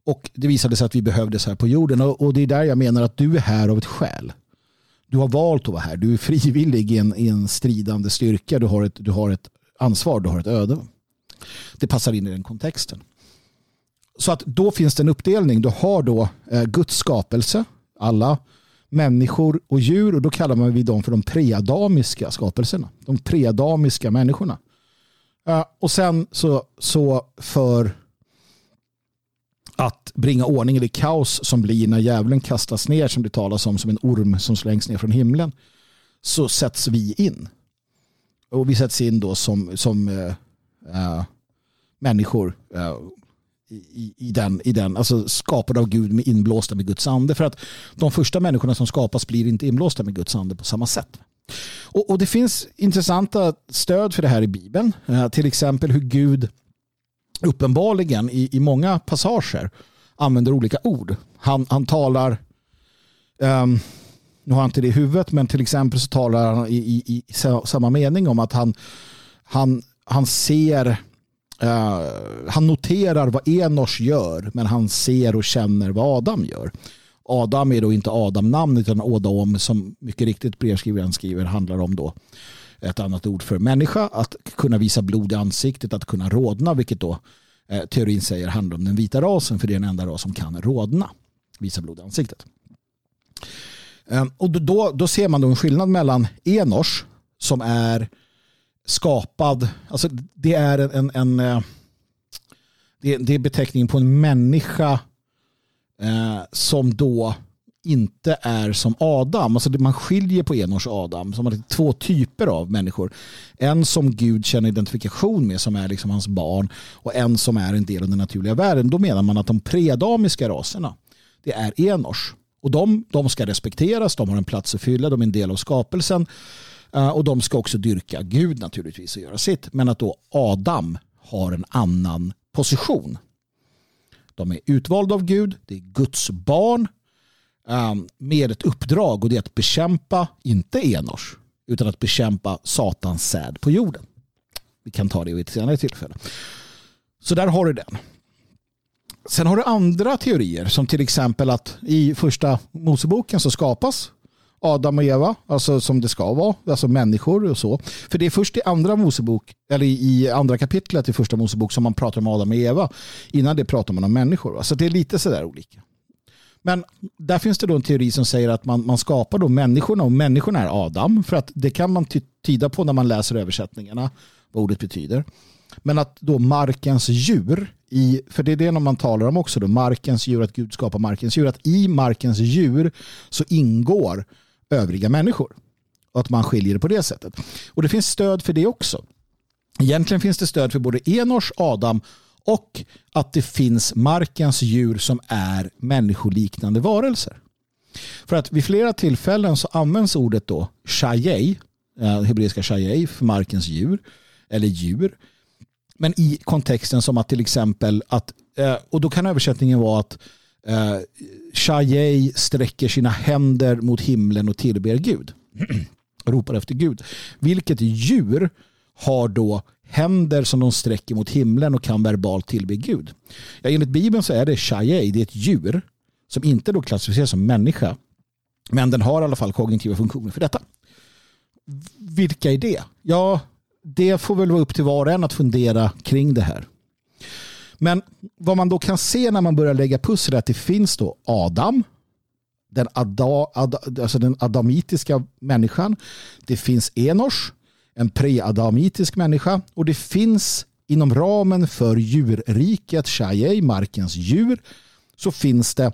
Och det visade sig att vi behövdes här på jorden. Och, det är där jag menar att du är här av ett skäl. Du har valt att vara här. Du är frivillig i en, i en stridande styrka. Du har, ett, du har ett ansvar, du har ett öde. Det passar in i den kontexten. Så att då finns det en uppdelning. Du har då eh, Guds skapelse, alla människor och djur och då kallar man vi dem för de preadamiska skapelserna. De preadamiska människorna. Uh, och sen så, så för att bringa ordning i det kaos som blir när djävulen kastas ner som det talas om som en orm som slängs ner från himlen så sätts vi in. Och vi sätts in då som, som uh, uh, människor i, i, den, i den, alltså skapade av Gud med inblåsta med Guds ande. För att de första människorna som skapas blir inte inblåsta med Guds ande på samma sätt. Och, och, det finns intressanta stöd för det här i Bibeln. Eh, till exempel hur Gud uppenbarligen i, i många passager använder olika ord. Han, han talar, um, nu har jag inte det i huvudet, men till exempel så talar han i, i, i samma mening om att han, han, han ser uh, han noterar vad Enos gör men han ser och känner vad Adam gör. Adam är då inte Adam-namn utan Adam som mycket riktigt brevskrivaren skriver handlar om då ett annat ord för människa, att kunna visa blod i ansiktet, att kunna rådna, vilket då eh, teorin säger handlar om den vita rasen, för det är den enda ras som kan rådna, visa blod i ansiktet. Ehm, och då, då ser man då en skillnad mellan Enors som är skapad, alltså det är en, en, en eh, det, det, är beteckningen på en människa eh, som då inte är som Adam. Alltså man skiljer på Enos och Adam. Som har två typer av människor. En som Gud känner identifikation med som är liksom hans barn och en som är en del av den naturliga världen. Då menar man att de predamiska raserna det är Enos. Och de, de ska respekteras, de har en plats att fylla, de är en del av skapelsen. Eh, och de ska också dyrka Gud naturligtvis och göra sitt. Men att då Adam har en annan position. De är utvalda av Gud, det är Guds barn ehm, med ett uppdrag och det är att bekämpa, inte Enos, utan att bekämpa Satans säd på jorden. Vi kan ta det vid ett senare tillfälle. Så där har du den. Sen har du andra teorier som till exempel att i första Moseboken så skapas Adam och Eva, alltså som det ska vara, alltså människor och så. För det är först i andra Mosebok, eller i andra kapitlet i första Mosebok som man pratar om Adam och Eva. Innan det pratar man om människor. Så det är lite sådär olika. Men där finns det då en teori som säger att man, man skapar då människorna och människorna är Adam. För att det kan man tyda på när man läser översättningarna, vad ordet betyder. Men att då markens djur, i, för det är det man talar om också, då, markens djur, att Gud skapar markens djur, att i markens djur så ingår övriga människor. Och att man skiljer det på det sättet. Och det finns stöd för det också. Egentligen finns det stöd för både Enors, Adam och att det finns markens djur som är människoliknande varelser. För att vid flera tillfällen så används ordet då shayei, eh, hebreiska shayei för markens djur eller djur. Men i kontexten som att till exempel att, eh, och då kan översättningen vara att eh, Shayei sträcker sina händer mot himlen och tillber Gud. <clears throat> Ropar efter Gud. Vilket djur har då händer som de sträcker mot himlen och kan verbalt tillbe Gud. Ja, enligt Bibeln så är det Shayei, det är ett djur som inte då klassificeras som människa. Men den har i alla fall kognitiva funktioner för detta. Vilka är det? Ja, det får väl vara upp till var och en att fundera kring det här. Men vad man då kan se när man börjar lägga pussel är att det finns då Adam, den, ada, ada, alltså den adamitiska människan. Det finns Enos, en preadamitisk människa. Och det finns inom ramen för djurriket, Shayei, markens djur, så finns det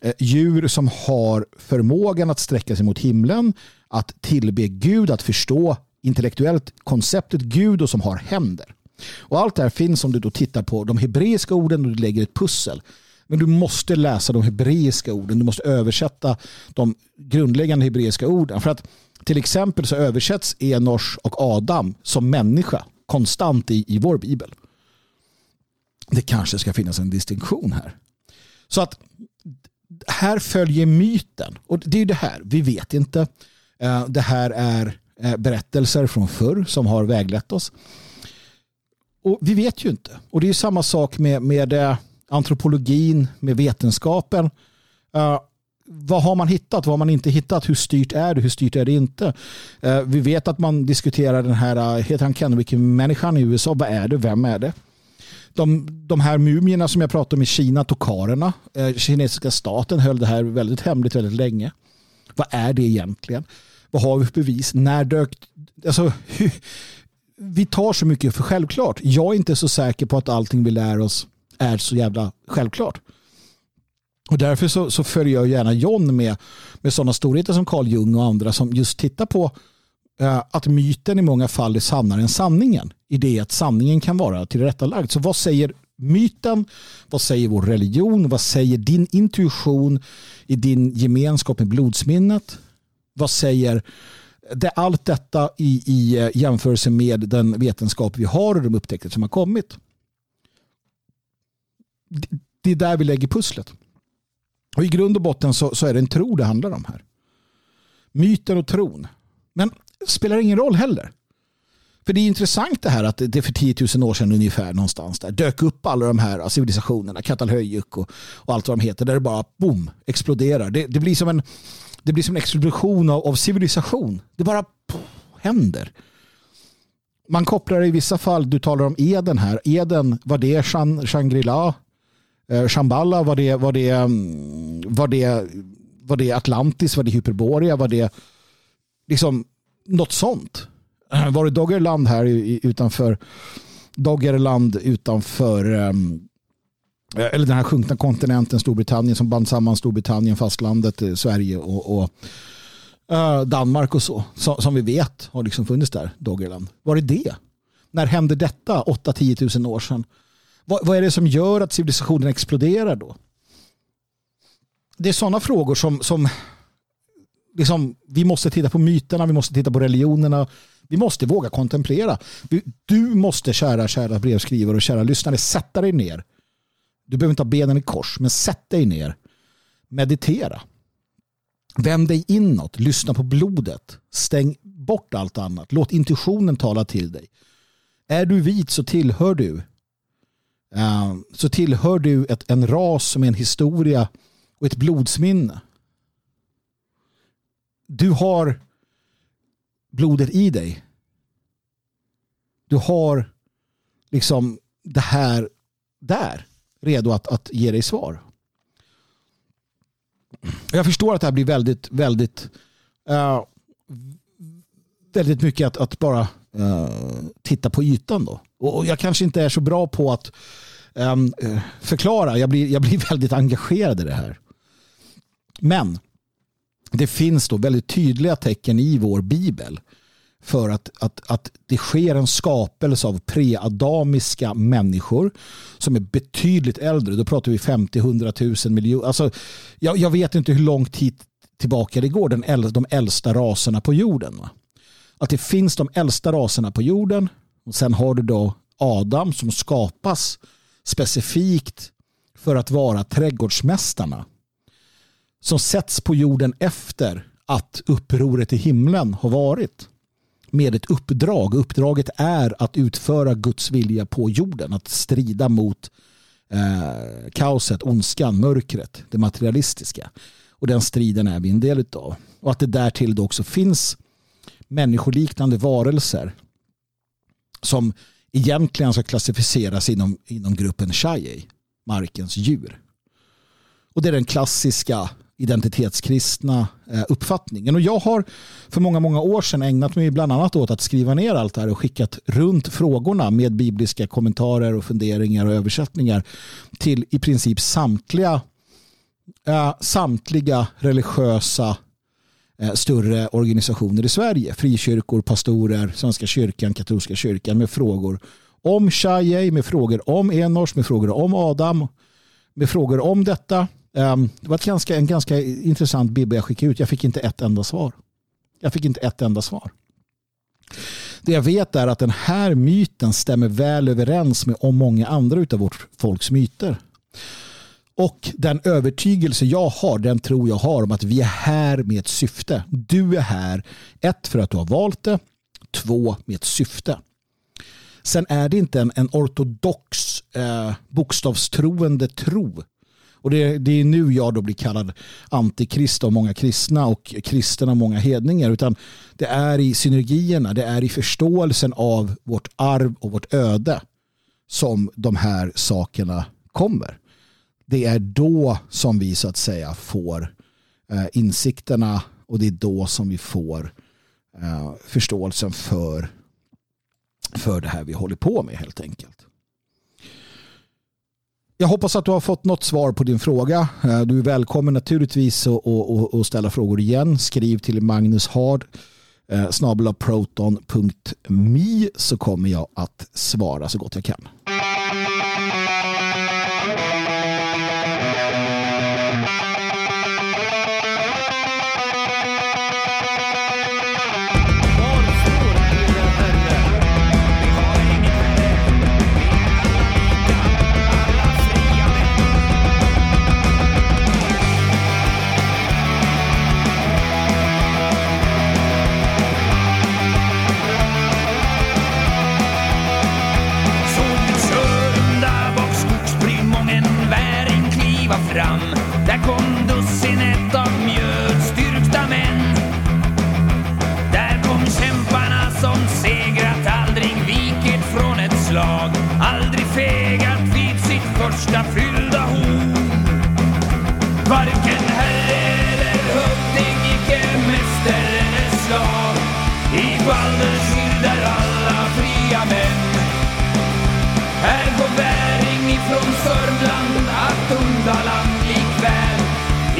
eh, djur som har förmågan att sträcka sig mot himlen, att tillbe Gud, att förstå intellektuellt konceptet Gud och som har händer. Och allt det här finns om du då tittar på de hebreiska orden och du lägger ett pussel. Men du måste läsa de hebreiska orden. Du måste översätta de grundläggande hebreiska orden. För att till exempel så översätts Enos och Adam som människa konstant i, i vår bibel. Det kanske ska finnas en distinktion här. Så att här följer myten. Och det är det här, vi vet inte. Eh, det här är eh, berättelser från förr som har väglett oss. Och vi vet ju inte. Och det är samma sak med, med eh, antropologin, med vetenskapen. Uh, vad har man hittat? Vad har man inte hittat? Hur styrt är det? Hur styrt är det inte? Uh, vi vet att man diskuterar den här, uh, heter han Kennewick-människan i USA? Vad är det? Vem är det? De, de här mumierna som jag pratade om i Kina, tokarerna, uh, kinesiska staten höll det här väldigt hemligt väldigt länge. Vad är det egentligen? Vad har vi för bevis? När dök... Alltså, <laughs> hur, vi tar så mycket för självklart. Jag är inte så säker på att allting vi lär oss är så jävla självklart. Och därför så, så följer jag gärna John med, med sådana storheter som Carl Jung och andra som just tittar på eh, att myten i många fall är sannare än sanningen. I det att sanningen kan vara tillrättalagd. Så vad säger myten? Vad säger vår religion? Vad säger din intuition i din gemenskap med blodsminnet? Vad säger det, allt detta i, i eh, jämförelse med den vetenskap vi har och de upptäckter som har kommit. Det är där vi lägger pusslet. Och I grund och botten så, så är det en tro det handlar om här. Myten och tron. Men det spelar ingen roll heller. För det är intressant det här att det för 10 000 år sedan ungefär någonstans där dök upp alla de här civilisationerna, Katalhöjuk och, och allt vad de heter, där det bara boom, exploderar. Det, det blir som en det blir som en explosion av, av civilisation. Det bara pff, händer. Man kopplar i vissa fall, du talar om Eden här. Eden, var det Shangri-La? Eh, Shambhala, var det, var det, mm, var det Var det Atlantis? Var det Hyperborea? Var det liksom något sånt? Var det Doggerland här utanför Doggerland utanför um, Eh, eller den här sjunkna kontinenten Storbritannien som band samman Storbritannien, fastlandet, eh, Sverige och, och uh, Danmark och så. Som vi vet har liksom funnits där, Doggerland. Var det det? När hände detta 8-10 000 år sedan? Vad, vad, är det som gör att civilisationen exploderar då? Det är sådana frågor som, som liksom, vi måste titta på myterna, vi måste titta på religionerna. Vi måste våga kontemplera. Du måste, kära, kära brevskrivare och kära lyssnare, sätta dig ner. Du behöver inte ha benen i kors, men sätt dig ner. Meditera. Vänd dig inåt, lyssna på blodet. Stäng bort allt annat. Låt intuitionen tala till dig. Är du vit så tillhör du uh, så tillhör du ett, en ras som är en historia och ett blodsminne. Du har blodet i dig. Du har liksom det här där redo att, att ge dig svar. Jag förstår att det här blir väldigt, väldigt, uh, väldigt mycket att, att bara uh, titta på ytan då. Och jag kanske inte är så bra på att um, förklara. Jag blir, jag blir <laughs> väldigt engagerad i det här. Men det finns då väldigt tydliga tecken i vår bibel för att, att, att det sker en skapelse av preadamiska människor som är betydligt äldre. Då pratar vi 50-100 000 miljoner. Alltså, jag, jag, vet inte hur långt hit tillbaka det går, den äldsta, de äldsta raserna på jorden. Va? Att det finns de äldsta raserna på jorden och sen har du då Adam som skapas specifikt för att vara trädgårdsmästarna som sätts på jorden efter att upproret i himlen har varit med ett uppdrag. Uppdraget är att utföra Guds vilja på jorden. Att strida mot eh, kaoset, ondskan, mörkret, det materialistiska. Och den striden är vi en del av. Och att det därtill då också finns människoliknande varelser som egentligen ska klassificeras inom, inom gruppen Shai, markens djur. Och det är den klassiska identitetskristna eh, uppfattningen. Och jag har för många, många år sedan ägnat mig bland annat åt att skriva ner allt det här och skickat runt frågorna med bibliska kommentarer och funderingar och översättningar till i princip samtliga, eh, samtliga religiösa eh, större organisationer i Sverige. Frikyrkor, pastorer, Svenska kyrkan, katolska kyrkan med frågor om Shai, med frågor om Enors, med frågor om Adam, med frågor om detta Ehm, det var ett ganska, en ganska intressant bibba jag skickade ut. Jag fick inte ett enda svar. Jag fick inte ett enda svar. Det jag vet är att den här myten stämmer väl överens med om många andra av vårt folks myter. Och den övertygelse jag har, den tror jag har om att vi är här med ett syfte. Du är här, ett för att du har valt det, två med ett syfte. Sen är det inte en, en ortodox eh, bokstavstroende tro och det, det är nu jag då blir kallad antikrist av många kristna och kristen av många hedningar. Utan det är i synergierna, det är i förståelsen av vårt arv och vårt öde som de här sakerna kommer. Det är då som vi så att säga får eh, insikterna och det är då som vi får eh, förståelsen för, för det här vi håller på med helt enkelt. Jag hoppas att du har fått något svar på din fråga. Eh, du är välkommen naturligtvis att ställa frågor igen. Skriv till Magnus Hard eh, snabelaproton.me så kommer jag att svara så gott jag kan.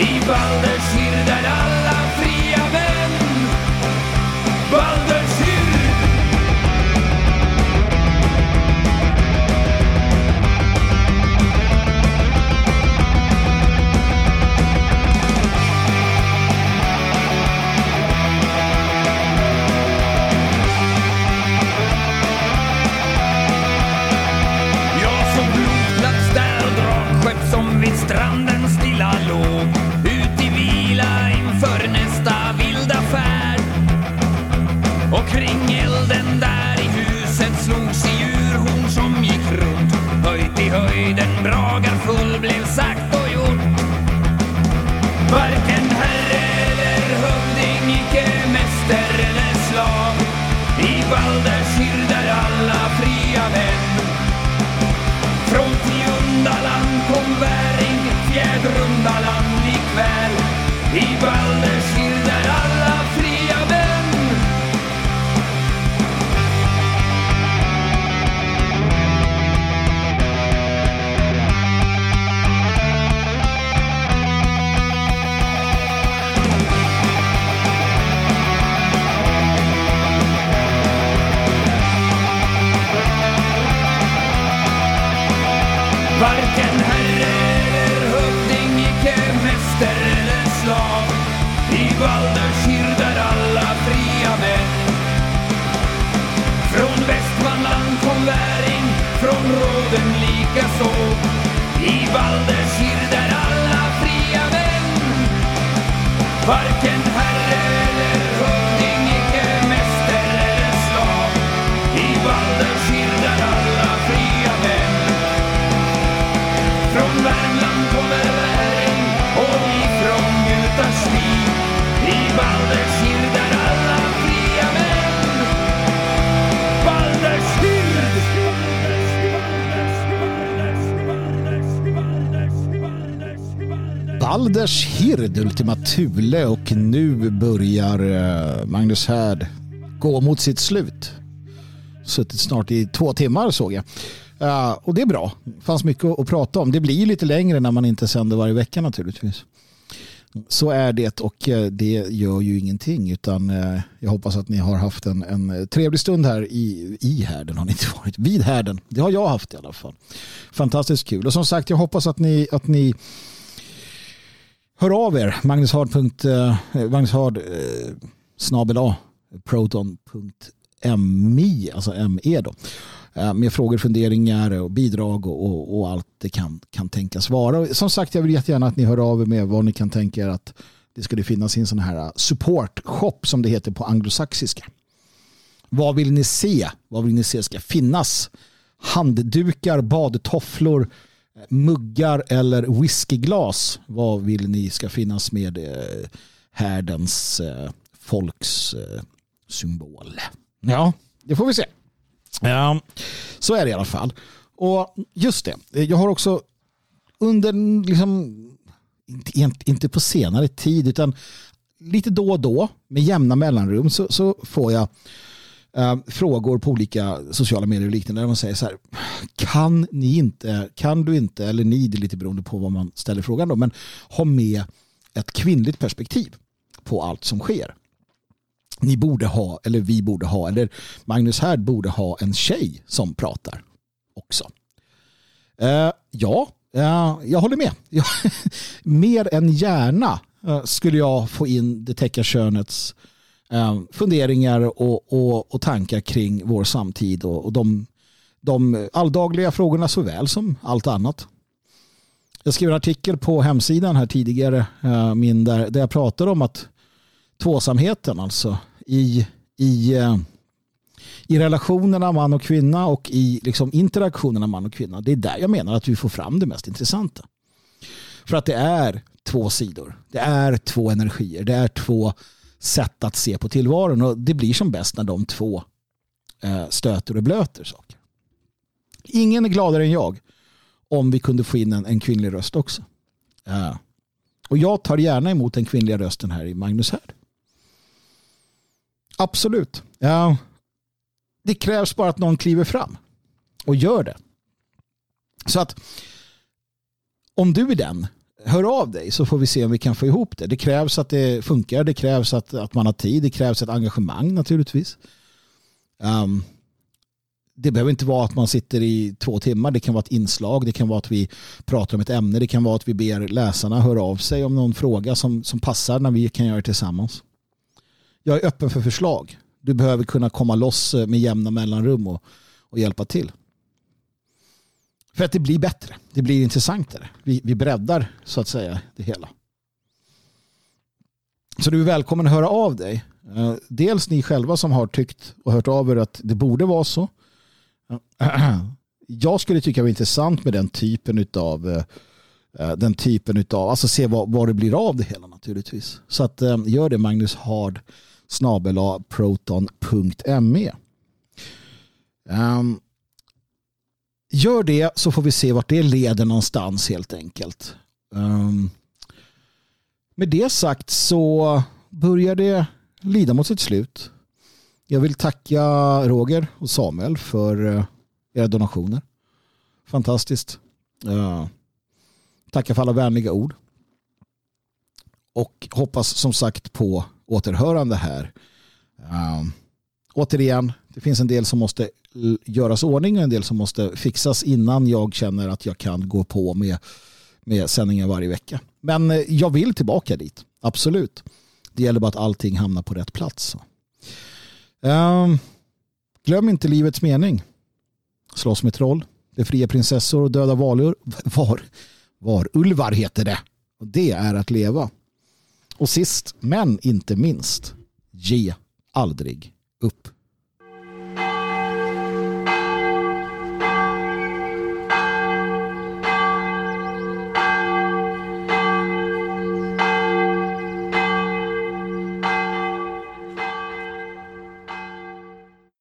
I Baldershir Balders Ultima Thule och nu börjar eh, Magnus Härd gå mot sitt slut. Suttit snart i två timmar såg jag. Eh, och det är bra. Det fanns mycket att prata om. Det blir ju lite längre när man inte sänder varje vecka naturligtvis. Så är det och eh, det gör ju ingenting utan jag hoppas att ni har haft en, en trevlig stund här i, i härden har ni inte varit, vid härden. Det har jag haft i alla fall. Fantastiskt kul och som sagt jag hoppas att ni, att ni hör av er. Magnushard. Eh, Magnushard eh, snabel A proton.mi alltså ME då eh, med frågor, funderingar och bidrag och, och, och, allt det kan, kan tänkas vara. Som sagt, jag vill jättegärna att ni hör av er med vad ni kan tänka er att det skulle finnas i en sån här eh, support shop som det heter på anglosaxiska. Vad vill ni se? Vad vill ni se ska finnas? Handdukar, badtofflor, muggar eller whiskyglas. Vad vill ni ska finnas med eh, härdens eh, folks eh, symbol? Ja, det får vi se. Ja, så är det i alla fall. Och just det, jag har också under, liksom, inte, inte på senare tid, utan lite då och då med jämna mellanrum så, så får jag eh, frågor på olika sociala medier och liknande där man säger så här, kan ni inte, kan du inte, eller ni, det är lite beroende på vad man ställer frågan då, men ha med ett kvinnligt perspektiv på allt som sker ni borde ha, eller vi borde ha, eller Magnus Härd borde ha en tjej som pratar också. Eh, ja, eh, jag håller med. <laughs> Mer än gärna eh, skulle jag få in det täcka könets Ehm, funderingar och, och, och, tankar kring vår samtid och, och de, de alldagliga frågorna såväl som allt annat. Jag skrev en artikel på hemsidan här tidigare, eh, min där, där jag pratar om att tvåsamheten, alltså i, i, eh, i relationerna man och kvinna och i liksom interaktionerna man och kvinna. Det är där jag menar att vi får fram det mest intressanta. För att det är två sidor. Det är två energier. Det är två sätt att se på tillvaron. Och det blir som bäst när de två eh, stöter och blöter saker. Ingen är gladare än jag om vi kunde få in en, en kvinnlig röst också. Eh, och jag tar gärna emot den kvinnliga rösten här i Magnus här. Absolut. Uh, Det krävs bara att någon kliver fram och gör det. Så att om du är den, hör av dig så får vi se om vi kan få ihop det. Det krävs att det funkar, det krävs att, att man har tid, det krävs ett engagemang naturligtvis. Um, det behöver inte vara att man sitter i två timmar. Det kan vara ett inslag. Det kan vara att vi pratar om ett ämne. Det kan vara att vi ber läsarna höra av sig om någon fråga som, som passar när vi kan göra det tillsammans. Jag är öppen för förslag. Du behöver kunna komma loss med jämna mellanrum och, och hjälpa till. För att det blir bättre. Det blir intressantare. Vi, vi breddar så att säga det hela. Så du är välkommen att höra av dig. Eh, dels ni själva som har tyckt och hört av er att det borde vara så. <clears throat> Jag skulle tycka det var intressant med den typen av eh, eh, den typen utav, alltså se vad, vad det blir av det hela naturligtvis. Så att gör det Magnus Hard snabela proton.me. Um, ehm, gör det så får vi se vart det leder någonstans helt enkelt. Um, med det sagt så börjar det lida mot sitt slut. Jag vill tacka Roger och Samuel för eh, era donationer. Fantastiskt. Uh, tacka för alla vänliga ord. Och hoppas som sagt på återhörande här. Um, återigen, det finns en del som måste göras ordning och en del som måste fixas innan jag känner att jag kan gå på med, med sändningar varje vecka. Men eh, jag vill tillbaka dit, absolut. Det gäller bara att allting hamnar på rätt plats. Um, glöm inte livets mening. Slåss med troll, befria prinsessor och döda valur. <laughs> Var, var ulvar heter det. Och det är att leva. Och sist men inte minst, ge aldrig upp.